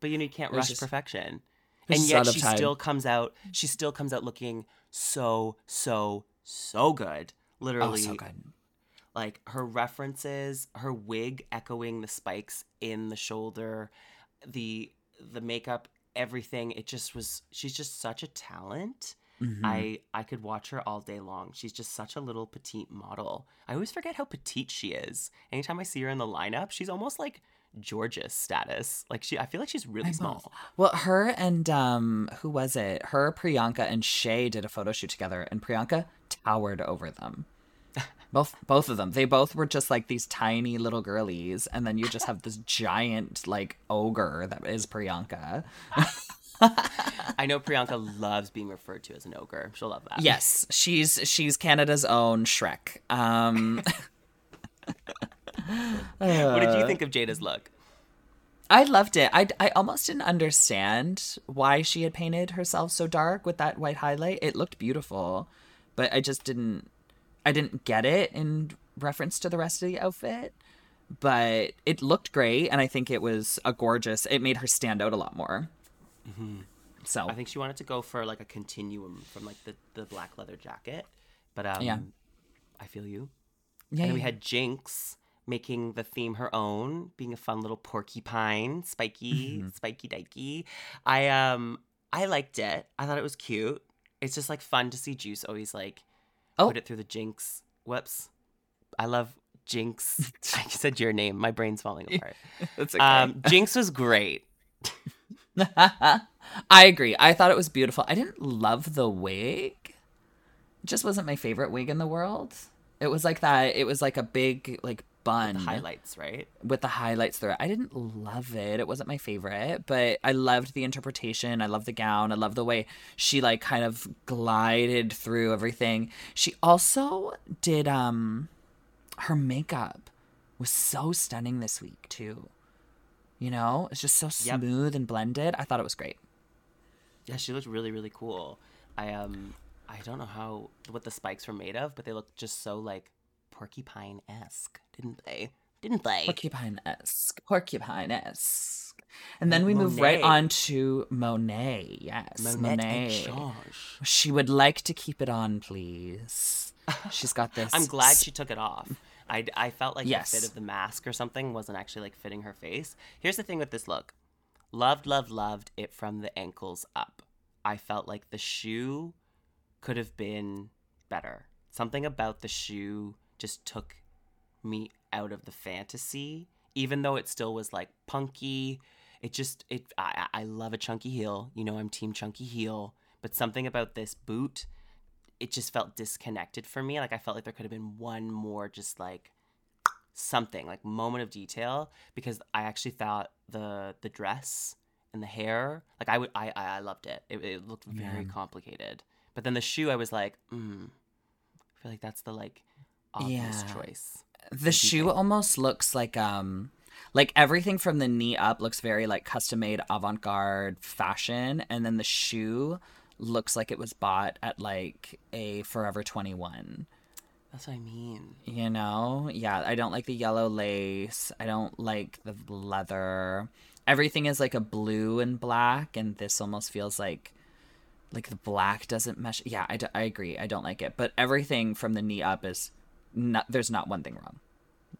but you know, you can't There's rush just- perfection. And yet she time. still comes out, she still comes out looking so, so, so good. Literally, Oh, so good. like her references, her wig echoing the spikes in the shoulder, the the makeup, everything. It just was she's just such a talent. Mhm. I I could watch her all day long. She's just such a little petite model. I always forget how petite she is. Anytime I see her in the lineup, she's almost like Georgia status. Like she I feel like she's really small. Well, her and um, who was it? Her, Priyanka, and Shea did a photo shoot together, and Priyanka towered over them. Both, both of them. They both were just like these tiny little girlies, and then you just have this giant like ogre that is Priyanka. I know Priyanka loves being referred to as an ogre. She'll love that. Yes, she's she's Canada's own Shrek. Um, What did Uh, you think of Jaida's look? I loved it. I, I almost didn't understand why she had painted herself so dark with that white highlight. It looked beautiful, but I just didn't I didn't get it in reference to the rest of the outfit. But it looked great, and I think it was a gorgeous. It made her stand out a lot more. So I think she wanted to go for like a continuum from like the, the black leather jacket. But um Yeah. I feel you. yeah, And then we had Jinkx making the theme her own, being a fun little porcupine, spiky, Mm-hmm. spiky dikey. I um I liked it. I thought it was cute. It's just like fun to see Juice always like Oh. put it through the Jinkx. Whoops. I love Jinkx. I said your name. My brain's falling apart. That's okay. Um, Jinkx was great. I agree. I thought it was beautiful. I didn't love the wig. It just wasn't my favorite wig in the world. It was like that. It was like a big like bun The highlights, right? with the highlights through it. I didn't love it. It wasn't my favorite, but I loved the interpretation. I loved the gown. I loved the way she like kind of glided through everything. She also did um her makeup was so stunning this week too. You know, it's just so Yep. smooth and blended. I thought it was great. Yeah, she looked really, really cool. I um, I don't know how what the spikes were made of, but they looked just so like porcupine esque, didn't they? Didn't they? Porcupine esque. Porcupine esque. And then we move right on to Monet. Yes. Monette Monet. She would like to keep it on, please. She's got this. I'm glad she took it off. I, I felt like Yes. the fit of the mask or something wasn't actually like fitting her face. Here's the thing with this look. Loved, loved, loved it from the ankles up. I felt like the shoe could have been better. Something about the shoe just took me out of the fantasy, even though it still was like punky. It just it I, I love a chunky heel. You know I'm team chunky heel, but something about this boot it just felt disconnected for me. Like I felt like there could have been one more just like something, like moment of detail because I actually thought the the dress and the hair, like I would I I I loved it. It, it looked very Yeah. complicated. But then the shoe I was like, mm, I feel like that's the like obvious Yeah. choice. the shoe almost looks like um like everything from the knee up looks very like custom made avant-garde fashion and then the shoe looks like it was bought at like a forever 21 That's what I mean. you know? Yeah i don't like the yellow lace. I don't like the leather. Everything is like a blue and black and this almost feels like like the black doesn't mesh. Yeah i, d- I agree. I don't like it. But everything from the knee up is not there's not one thing wrong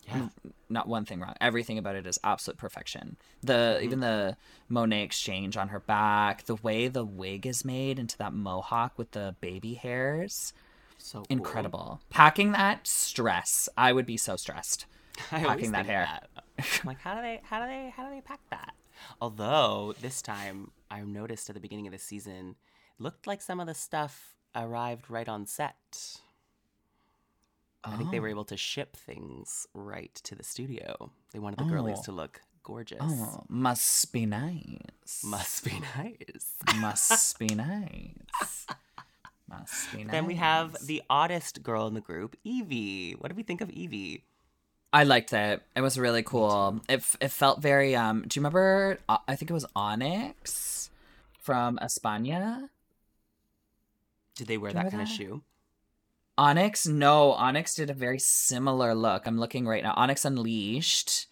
Yeah. not one thing wrong. Everything about it is absolute perfection. The mm-hmm. even the Monet X Change on her back, the way the wig is made into that mohawk with the baby hairs, So cool. incredible. Packing that stress, I would be so stressed. I Packing that hair. I'm like, how do they, how do they, how do they pack that? Although this time I noticed at the beginning of the season, looked like some of the stuff arrived right on set. I think they were Oh. able to ship things right to the studio. They wanted the girlies Oh. to look gorgeous. Oh, must be nice. Must be nice. must be nice. Must be nice. Then we have the oddest girl in the group, Yvie. What did we think of Yvie? I liked it. It was really cool. It it felt very um. Do you remember? uh, I think it was Onyx from España. Did they wear that kind remember of that? shoe? Onyx, no, Onyx did a very similar look. I'm looking right now. Onyx Unleashed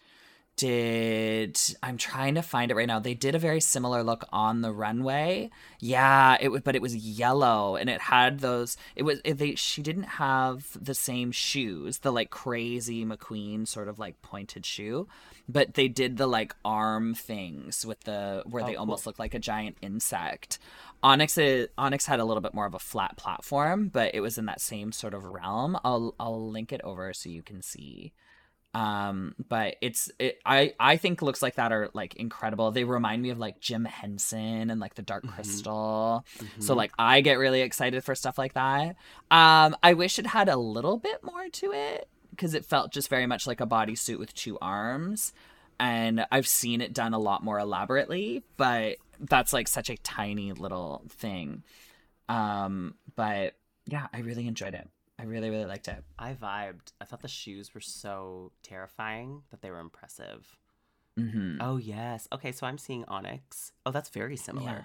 did I'm trying to find it right now. They did a very similar look on the runway. Yeah, it was but it was yellow and it had those it was it, they she didn't have the same shoes, the like crazy McQueen sort of like pointed shoe, but they did the like arm things with the where Oh, they cool. almost looked like a giant insect. Onyx is, Onyx had a little bit more of a flat platform, but it was in that same sort of realm. I'll I'll link it over so you can see. Um, but it's it, I I think looks like that are like incredible. They remind me of like Jim Henson and like the Dark Mhm. Crystal. So Mhm. like I get really excited for stuff like that. Um, I wish it had a little bit more to it because it felt just very much like a bodysuit with two arms. And I've seen it done a lot more elaborately, but that's like such a tiny little thing. Um, but yeah, I really enjoyed it. I really, really liked it. I vibed. I thought the shoes were so terrifying that they were impressive. hmm Oh yes. Okay, so I'm seeing Onyx. Oh, that's very similar. Yeah.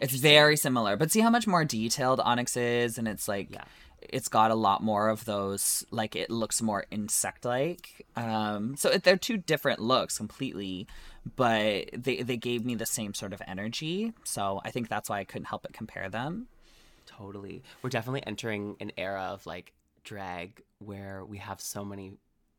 It's very similar, but see how much more detailed Onyx is, and it's like Yeah. it's got a lot more of those. Like it looks more insect-like. Um, so it, they're two different looks completely, but they they gave me the same sort of energy. So I think that's why I couldn't help but compare them. Totally. We're definitely entering an era of like drag where we have so many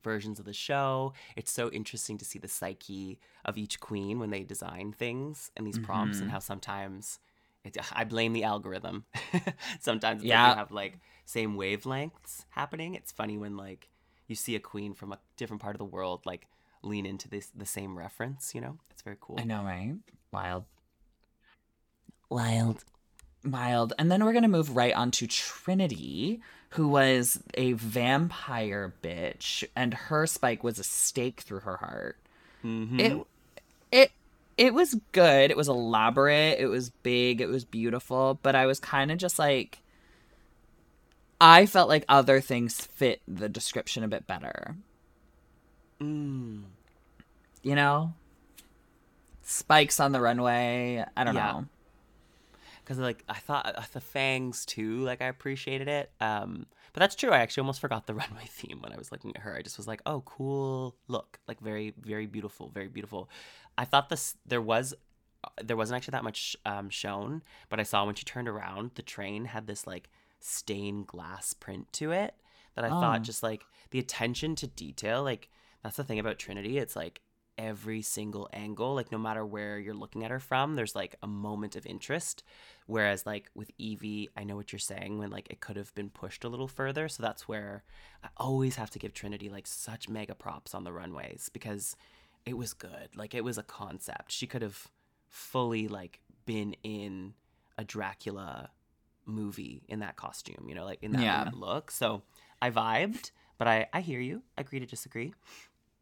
versions of the show. It's so interesting to see the psyche of each queen when they design things and these prompts and Mhm. how sometimes it, I blame the algorithm. sometimes Yeah. have like same wavelengths happening. It's funny when like you see a queen from a different part of the world like lean into this the same reference, you know? It's very cool. I know, right? Wild. Wild. Wild. And then we're going to move right on to Trinity, who was a vampire bitch, and her spike was a stake through her heart. Mm-hmm. It it it was good. It was elaborate. It was big. It was beautiful, but I was kind of just like I felt like other things fit the description a bit better. mm. You know? spikes on the runway. I don't Yeah. know. Because like I thought uh, the fangs too. Like I appreciated it. Um, but that's true. I actually almost forgot the runway theme when I was looking at her. I just was like, oh, cool look, like very, very beautiful, very beautiful. I thought this there was uh, there wasn't actually that much um, shown, but I saw when she turned around, the train had this like stained glass print to it that I Oh. thought just like the attention to detail. Like that's the thing about Trinity. It's like every single angle, like no matter where you're looking at her from, there's like a moment of interest. Whereas like with Yvie, I know what you're saying when like it could have been pushed a little further. So that's where I always have to give Trinity like such mega props on the runways because it was good. Like it was a concept. She could have fully like been in a Dracula movie in that costume, you know, like in that, in Yeah. that look. So I vibed, but I I hear you. Agree to disagree.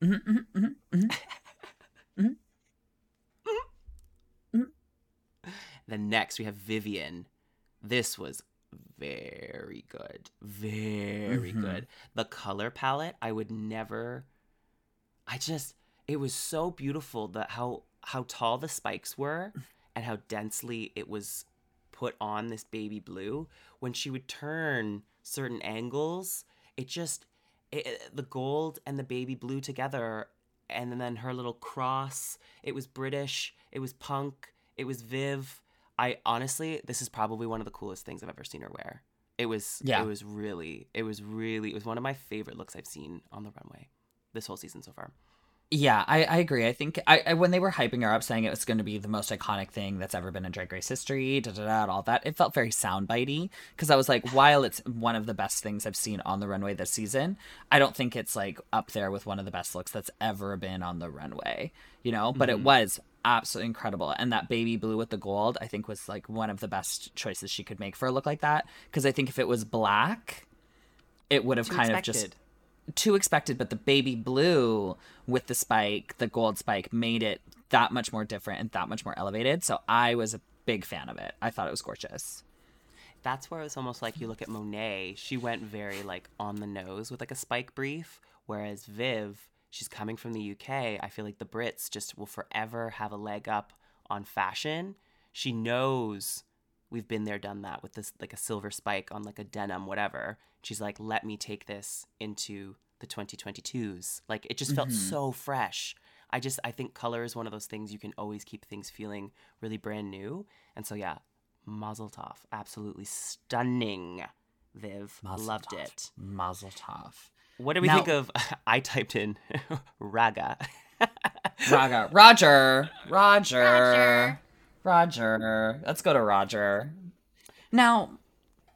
Mhm, mhm, mhm, mhm. Then next we have Vivienne. This was very good. Very good. The color palette, I would never I just it was so beautiful that how how tall the spikes were and how densely it was put on this baby blue when she would turn certain angles it just it- the gold and the baby blue together and then her little cross it was british it was punk it was viv. I honestly this is probably one of the coolest things i've ever seen her wear. It was Yeah. it was really it was really it was one of my favorite looks i've seen on the runway this whole season so far Yeah, I, I agree. I think I, I when they were hyping her up, saying it was going to be the most iconic thing that's ever been in Drag Race history, da da da, and all that, it felt very soundbitey. Because I was like, while it's one of the best things I've seen on the runway this season, I don't think it's like up there with one of the best looks that's ever been on the runway. You know, but it mm-hmm. was absolutely incredible. And that baby blue with the gold, I think, was like one of the best choices she could make for a look like that. Because I think if it was black, it would have Too kind expected. of just too expected, but the baby blue with the spike, the gold spike, made it that much more different and that much more elevated. So I was a big fan of it. I thought it was gorgeous. that's where it's almost like you look at Monet. She went very like on the nose with like a spike brief, whereas Viv, she's coming from the UK. I feel like the Brits just will forever have a leg up on fashion. She knows we've been there, done that with this like a silver spike on like a denim, whatever. She's like, let me take this into the 2022s. Like it just felt mm-hmm. so fresh. I just I think color is one of those things you can always keep things feeling really brand new. And so yeah, Mazel Tov, absolutely stunning. Viv Mazel loved tov. it. Mazel tov. What do we Now- think of? I typed in raga. Raga. Roger. Roger. Roger. Let's go to Roger. Now,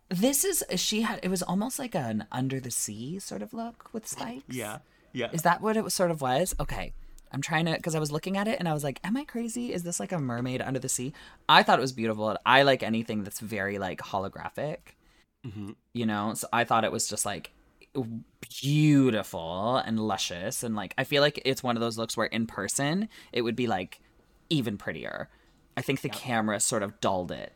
this is she had it was almost like an under the sea sort of look with spikes. yeah. Yeah. Is that what it was, sort of was? Okay. I'm trying to because I was looking at it and I was like, "Am I crazy? Is this like a mermaid under the sea?" I thought it was beautiful. I like anything that's very like holographic, Mhm. you know. So I thought it was just like beautiful and luscious, and like I feel like it's one of those looks where in person it would be like even prettier. I think the camera sort of dulled it.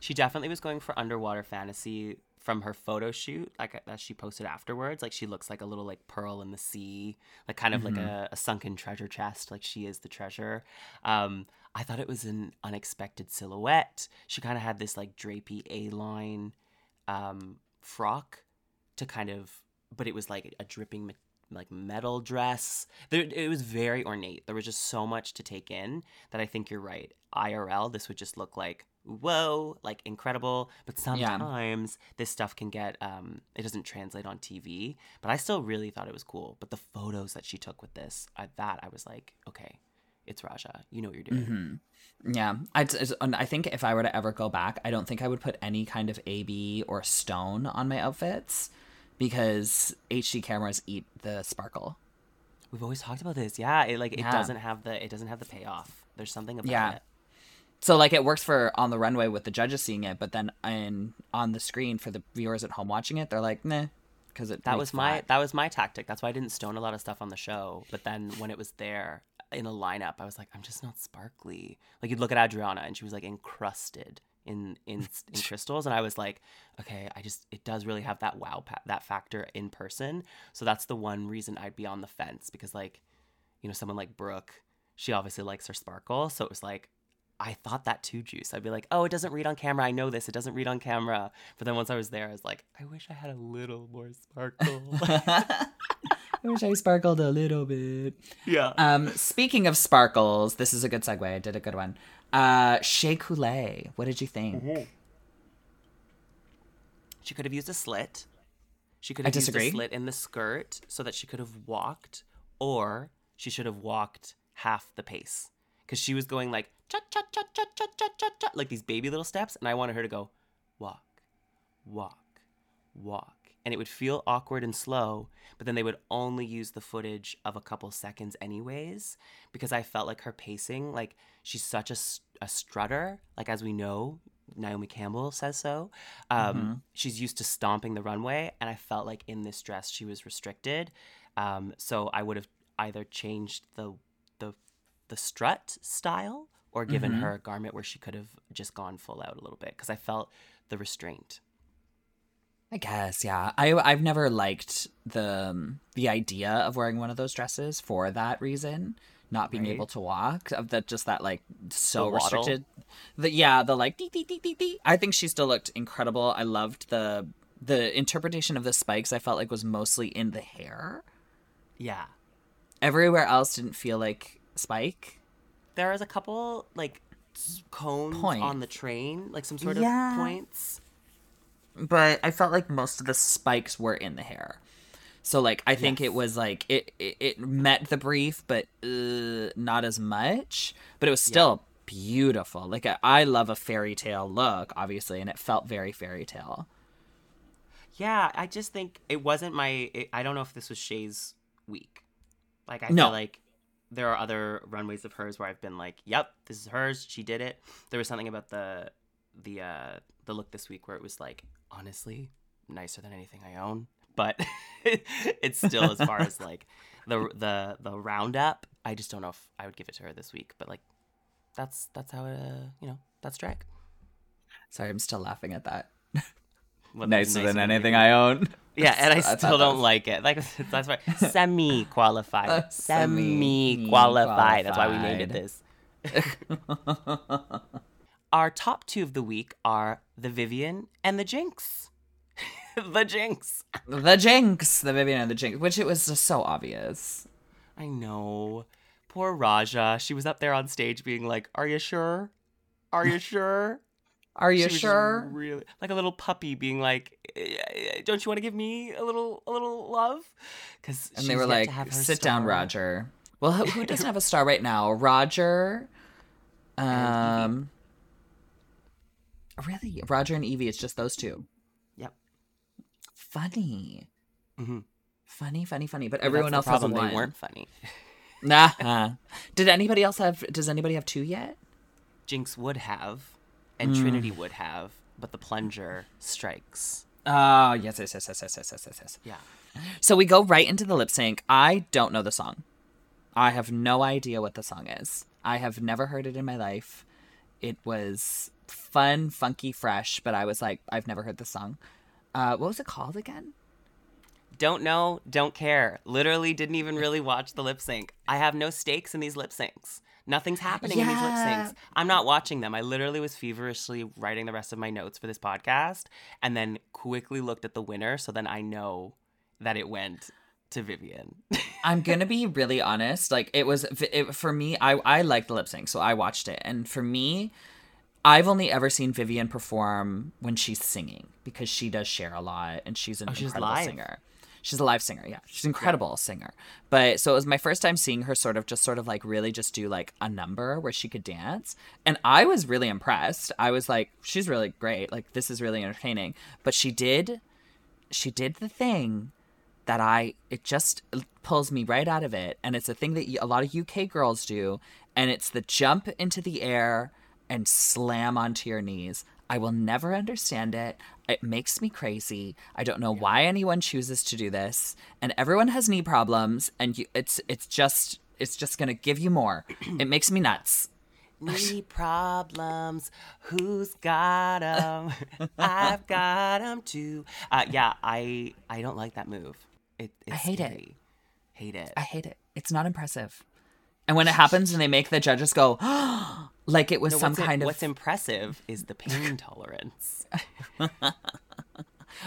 She definitely was going for underwater fantasy from her photo shoot, like that she posted afterwards. Like she looks like a little like pearl in the sea, like kind of like a, a sunken treasure chest, like she is the treasure. Um, I thought it was an unexpected silhouette. She kind of had this like drapey A line um, frock to kind of, but it was like a dripping like metal dress. There, it was very ornate. There was just so much to take in that I think you're right. IRL, this would just look like whoa, like incredible. But sometimes this stuff can get um, it doesn't translate on TV. But I still really thought it was cool. But the photos that she took with this, I, that I was like, okay, it's Raja. You know what you're doing. Yeah, I, I think if I were to ever go back, I don't think I would put any kind of AB or stone on my outfits because HD cameras eat the sparkle. We've always talked about this. Yeah, it like it Yeah. doesn't have the it doesn't have the payoff. There's something about Yeah. it. So like it works for on the runway with the judges seeing it, but then in on the screen for the viewers at home watching it, they're like, nah, because it That was my flat. that was my tactic. That's why I didn't stone a lot of stuff on the show. But then when it was there in a lineup, I was like, I'm just not sparkly. Like you'd look at Adriana and she was like encrusted in in, in crystals, and I was like, okay, I just it does really have that wow pa- that factor in person. So that's the one reason I'd be on the fence because like, you know, someone like Brooke. she obviously likes her sparkle. So it was like, I thought that too, Juice. I'd be like, oh, it doesn't read on camera. I know this. It doesn't read on camera. But then once I was there, I was like, I wish I had a little more sparkle. I wish I sparkled a little bit. yeah. Um, speaking of sparkles, this is a good segue. I did a good one. Uh, Shea Couleé, what did you think? She could have used a slit. She could I have used a slit in the skirt so that she could have walked, or she should have walked half the pace. Because she was going like cha cha cha cha cha cha cha cha like these baby little steps, and I wanted her to go walk, walk, walk. And it would feel awkward and slow, but then they would only use the footage of a couple seconds anyways, because I felt like her pacing, like she's such a, a strutter, like as we know, Naomi Campbell says so. Um, She's used to stomping the runway, and I felt like in this dress she was restricted. Um, so I would have either changed the the the strut style or given her a garment where she could have just gone full out a little bit because I felt the restraint. I guess, yeah. I I've never liked the um, the idea of wearing one of those dresses for that reason, not being Right. able to walk. Of that, just that like so The restricted. The yeah, the like dee dee dee dee dee. I think she still looked incredible. I loved the the interpretation of the spikes. I felt like was mostly in the hair. Yeah. Everywhere else didn't feel like spike. There was a couple like cones Point. on the train, like some sort Yeah. of points. But I felt like most of the spikes were in the hair. So like I think Yes. it was like it, it it met the brief, but uh, not as much. But it was still beautiful. Like I, I love a fairy tale look, obviously, and it felt very fairy tale. Yeah, I just think it wasn't my. It, I don't know if this was Shea's week. Like I No. feel like there are other runways of hers where I've been like, "Yep, this is hers. She did it." There was something about the the uh the look this week where it was like, honestly, nicer than anything I own. But it's still as far as like the the the roundup. I just don't know if I would give it to her this week. But like, that's that's how it. Uh, you know, that's drag. Sorry, I'm still laughing at that. What- Nicer than anything I own. Yeah, and I still that don't was- like it. Like that's why semi qualified, Semi- semi qualified. That's why we named it this. Our top two of the week are the Vivienne and the Jinkx. the Jinkx. The Jinkx, the Vivienne and the Jinkx, which it was just so obvious. I know. Poor Raja. She was up there on stage being like, "Are you sure? Are you sure?" Are you sure? Really, like a little puppy being like, "Eh, "Don't you want to give me a little, a little love?" Because And they were like, "Sit down, Roger." Well, who, who doesn't have a star right now? Roger. Um. Really, Roger and Yvie. It's just those two. Yep. Funny. Mhm. Funny, funny, funny. But That's everyone else has problem. one. They weren't funny. Nah. Did anybody else have? Does anybody have two yet? Jinkx would have, and Hmm. Trinity would have, but the plunger strikes. Oh, yes, yes, yes, yes, yes, yes, yes, yes, yes. Yeah. So we go right into the lip sync. I don't know the song. I have no idea what the song is. I have never heard it in my life. It was fun, funky, fresh, but I was like, I've never heard the song. Uh, what was it called again? Don't know, don't care. Literally didn't even really watch the lip sync. I have no stakes in these lip syncs. Nothing's happening in these lip syncs. I'm not watching them. I literally was feverishly writing the rest of my notes for this podcast and then quickly looked at the winner so then I know that it went to Vivienne. I'm gonna be really honest. Like it was it, for me. I I liked the lip sync, so I watched it. And for me, I've only ever seen Vivienne perform when she's singing because she does share a lot, and she's an Oh, she's incredible live? singer. She's a live singer, yeah. She's an incredible singer. But so it was my first time seeing her sort of just sort of like really just do like a number where she could dance. And I was really impressed. I was like, she's really great. Like this is really entertaining. But she did she did the thing that I it just pulls me right out of it, and it's a thing that a lot of UK girls do, and it's the jump into the air and slam onto your knees. I will never understand it. It makes me crazy. I don't know why anyone chooses to do this, and everyone has knee problems, and you, it's it's just it's just gonna give you more. it makes me nuts. Knee problems, who's got 'em? I've got 'em too. Uh, yeah, I I don't like that move. It, it's I hate it. Hate it. I hate it. It's not impressive. And when it happens and they make the judges go, like it was No, some kind of. what's impressive is the pain tolerance.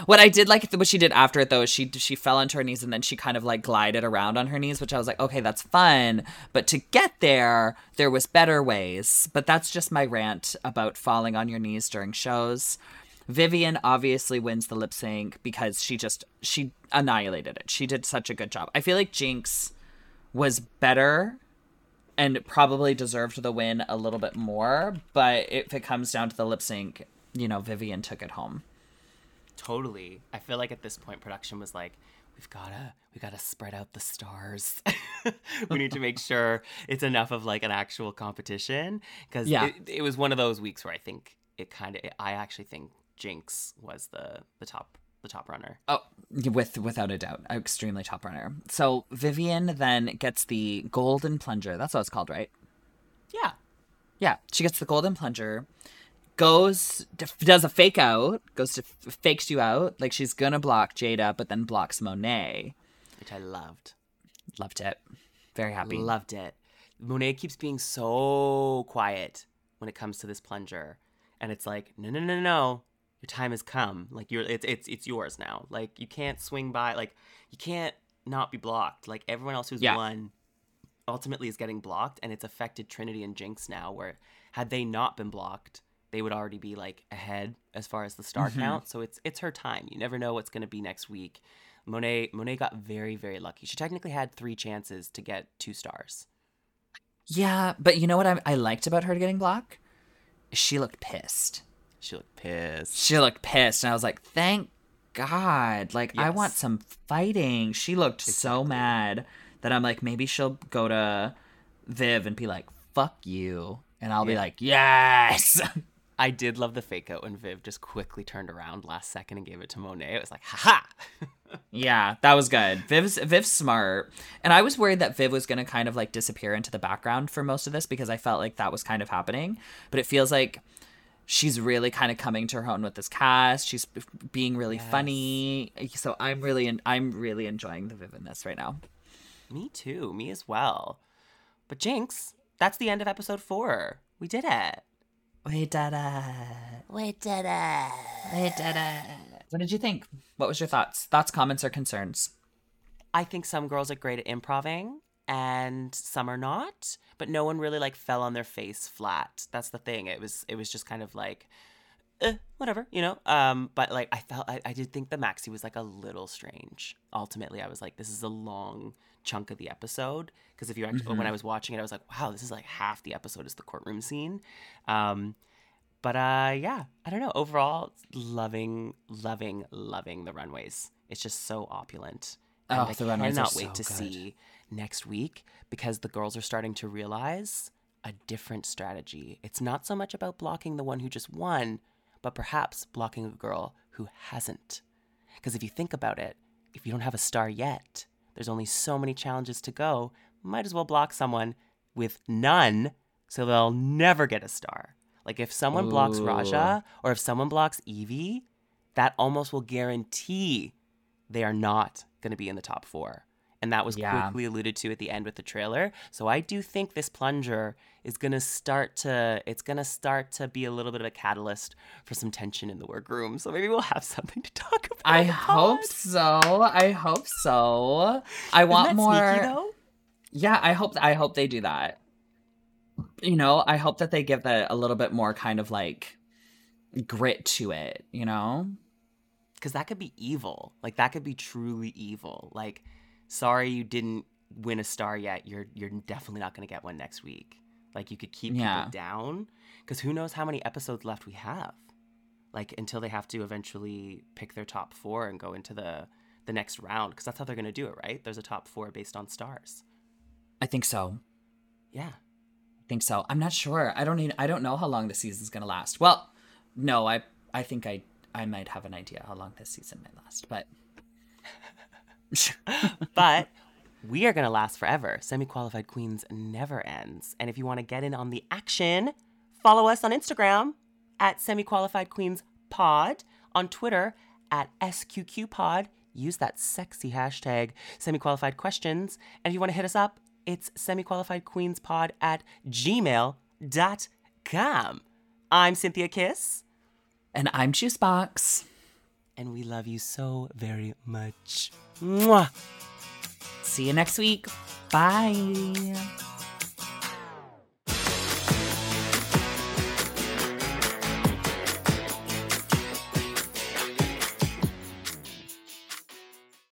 What I did like what she did after it though is she she fell onto her knees and then she kind of like glided around on her knees, which I was like, okay, that's fun. But to get there, there was better ways. But that's just my rant about falling on your knees during shows. Vivienne obviously wins the lip sync because she just she annihilated it. She did such a good job. I feel like Jinkx was better and probably deserved the win a little bit more, but if it comes down to the lip sync, you know, Vivienne took it home. totally. I feel like at this point, production was like, we've gotta, we gotta spread out the stars. we need to make sure it's enough of like an actual competition because Yeah. it, it was one of those weeks where I think it kind of, I actually think Jinkx was the the top the top runner. Oh, with without a doubt, extremely top runner. So Vivienne then gets the golden plunger. That's what it's called, right? Yeah. Yeah, she gets the golden plunger, goes does a fake out, goes to fakes you out like she's gonna block Jaida, but then blocks Monet. Which I loved. Loved it. Very happy. Loved it. Monet keeps being so quiet when it comes to this plunger, and it's like, no, no, no, no, your time has come. Like you're, it's it's it's yours now. Like you can't swing by. Like you can't not be blocked. Like everyone else who's Yeah. won, ultimately is getting blocked, and it's affected Trinity and Jinkx now. Where had they not been blocked, they would already be like ahead as far as the star mm-hmm. count. So it's it's her time. You never know what's going to be next week. Monet Monet got very very lucky. She technically had three chances to get two stars. yeah, but you know what I, I liked about her getting blocked? She looked pissed. She looked pissed. She looked pissed, and I was like, "Thank God!" Like I want some fighting. She looked so mad that I'm like, maybe she'll go to Viv and be like, "Fuck you," and I'll be like, "Yes." I did love the fake out when Viv just quickly turned around last second and gave it to Monet. It was like, haha. yeah, that was good. Viv's Viv's smart, and I was worried that Viv was gonna kind of like disappear into the background for most of this because I felt like that was kind of happening. But it feels like she's really kind of coming to her own with this cast. She's being really funny. Eh, so I'm really en- I'm really enjoying the Viv in this right now. Me too. Me as well. But Jinx, that's the end of episode four. We did it. We did it. We did it. We did it. What did you think? What was your thoughts? Thoughts, comments, or concerns? I think some girls are great at improving and some are not, but no one really like fell on their face flat. That's the thing. It was it was just kind of like eh, whatever, you know. Um, but like I felt I, I did think the maxi was like a little strange. Ultimately, I was like, this is a long chunk of the episode because if you actually when I was watching it, I was like, wow, this is like half the episode is the courtroom scene. Um, but uh, yeah, I don't know. Overall, loving, loving, loving the runways. It's just so opulent. And Oh, I the runways are cannot wait to good. see next week because the girls are starting to realize a different strategy. It's not so much about blocking the one who just won, but perhaps blocking a girl who hasn't. Because if you think about it, if you don't have a star yet, there's only so many challenges to go. Might as well block someone with none so they'll never get a star. Like if someone blocks Raja or if someone blocks Yvie, that almost will guarantee they are not going to be in the top four. And that was Yeah. quickly alluded to at the end with the trailer. So I do think this plunger is going to start to it's going to start to be a little bit of a catalyst for some tension in the workroom. So maybe we'll have something to talk about. I hope so. I hope so. I want more. sneaky? Yeah, I hope I hope they do that. You know, I hope that they give that a little bit more kind of like grit to it, you know? because that could be evil. Like that could be truly evil. Like, sorry you didn't win a star yet. You're you're definitely not going to get one next week. Like you could keep Yeah. people down because who knows how many episodes left we have. Like until they have to eventually pick their top four and go into the the next round because that's how they're going to do it, right? There's a top four based on stars. I think so. Yeah. I think so. I'm not sure. I don't even, I don't know how long the season's going to last. Well, no, I I think I I might have an idea how long this season might last, but but we are going to last forever. Semi qualified queens never ends. And if you want to get in on the action, follow us on Instagram at semi qualified queens pod, on Twitter at SQQ pod. Use that sexy hashtag semi qualified questions. And if you want to hit us up it's semiqualifiedqueenspod at gmail.com. I'm Synthia Kiss, And I'm Juice Boxx. and we love you so very much. Mwah! See you next week. Bye.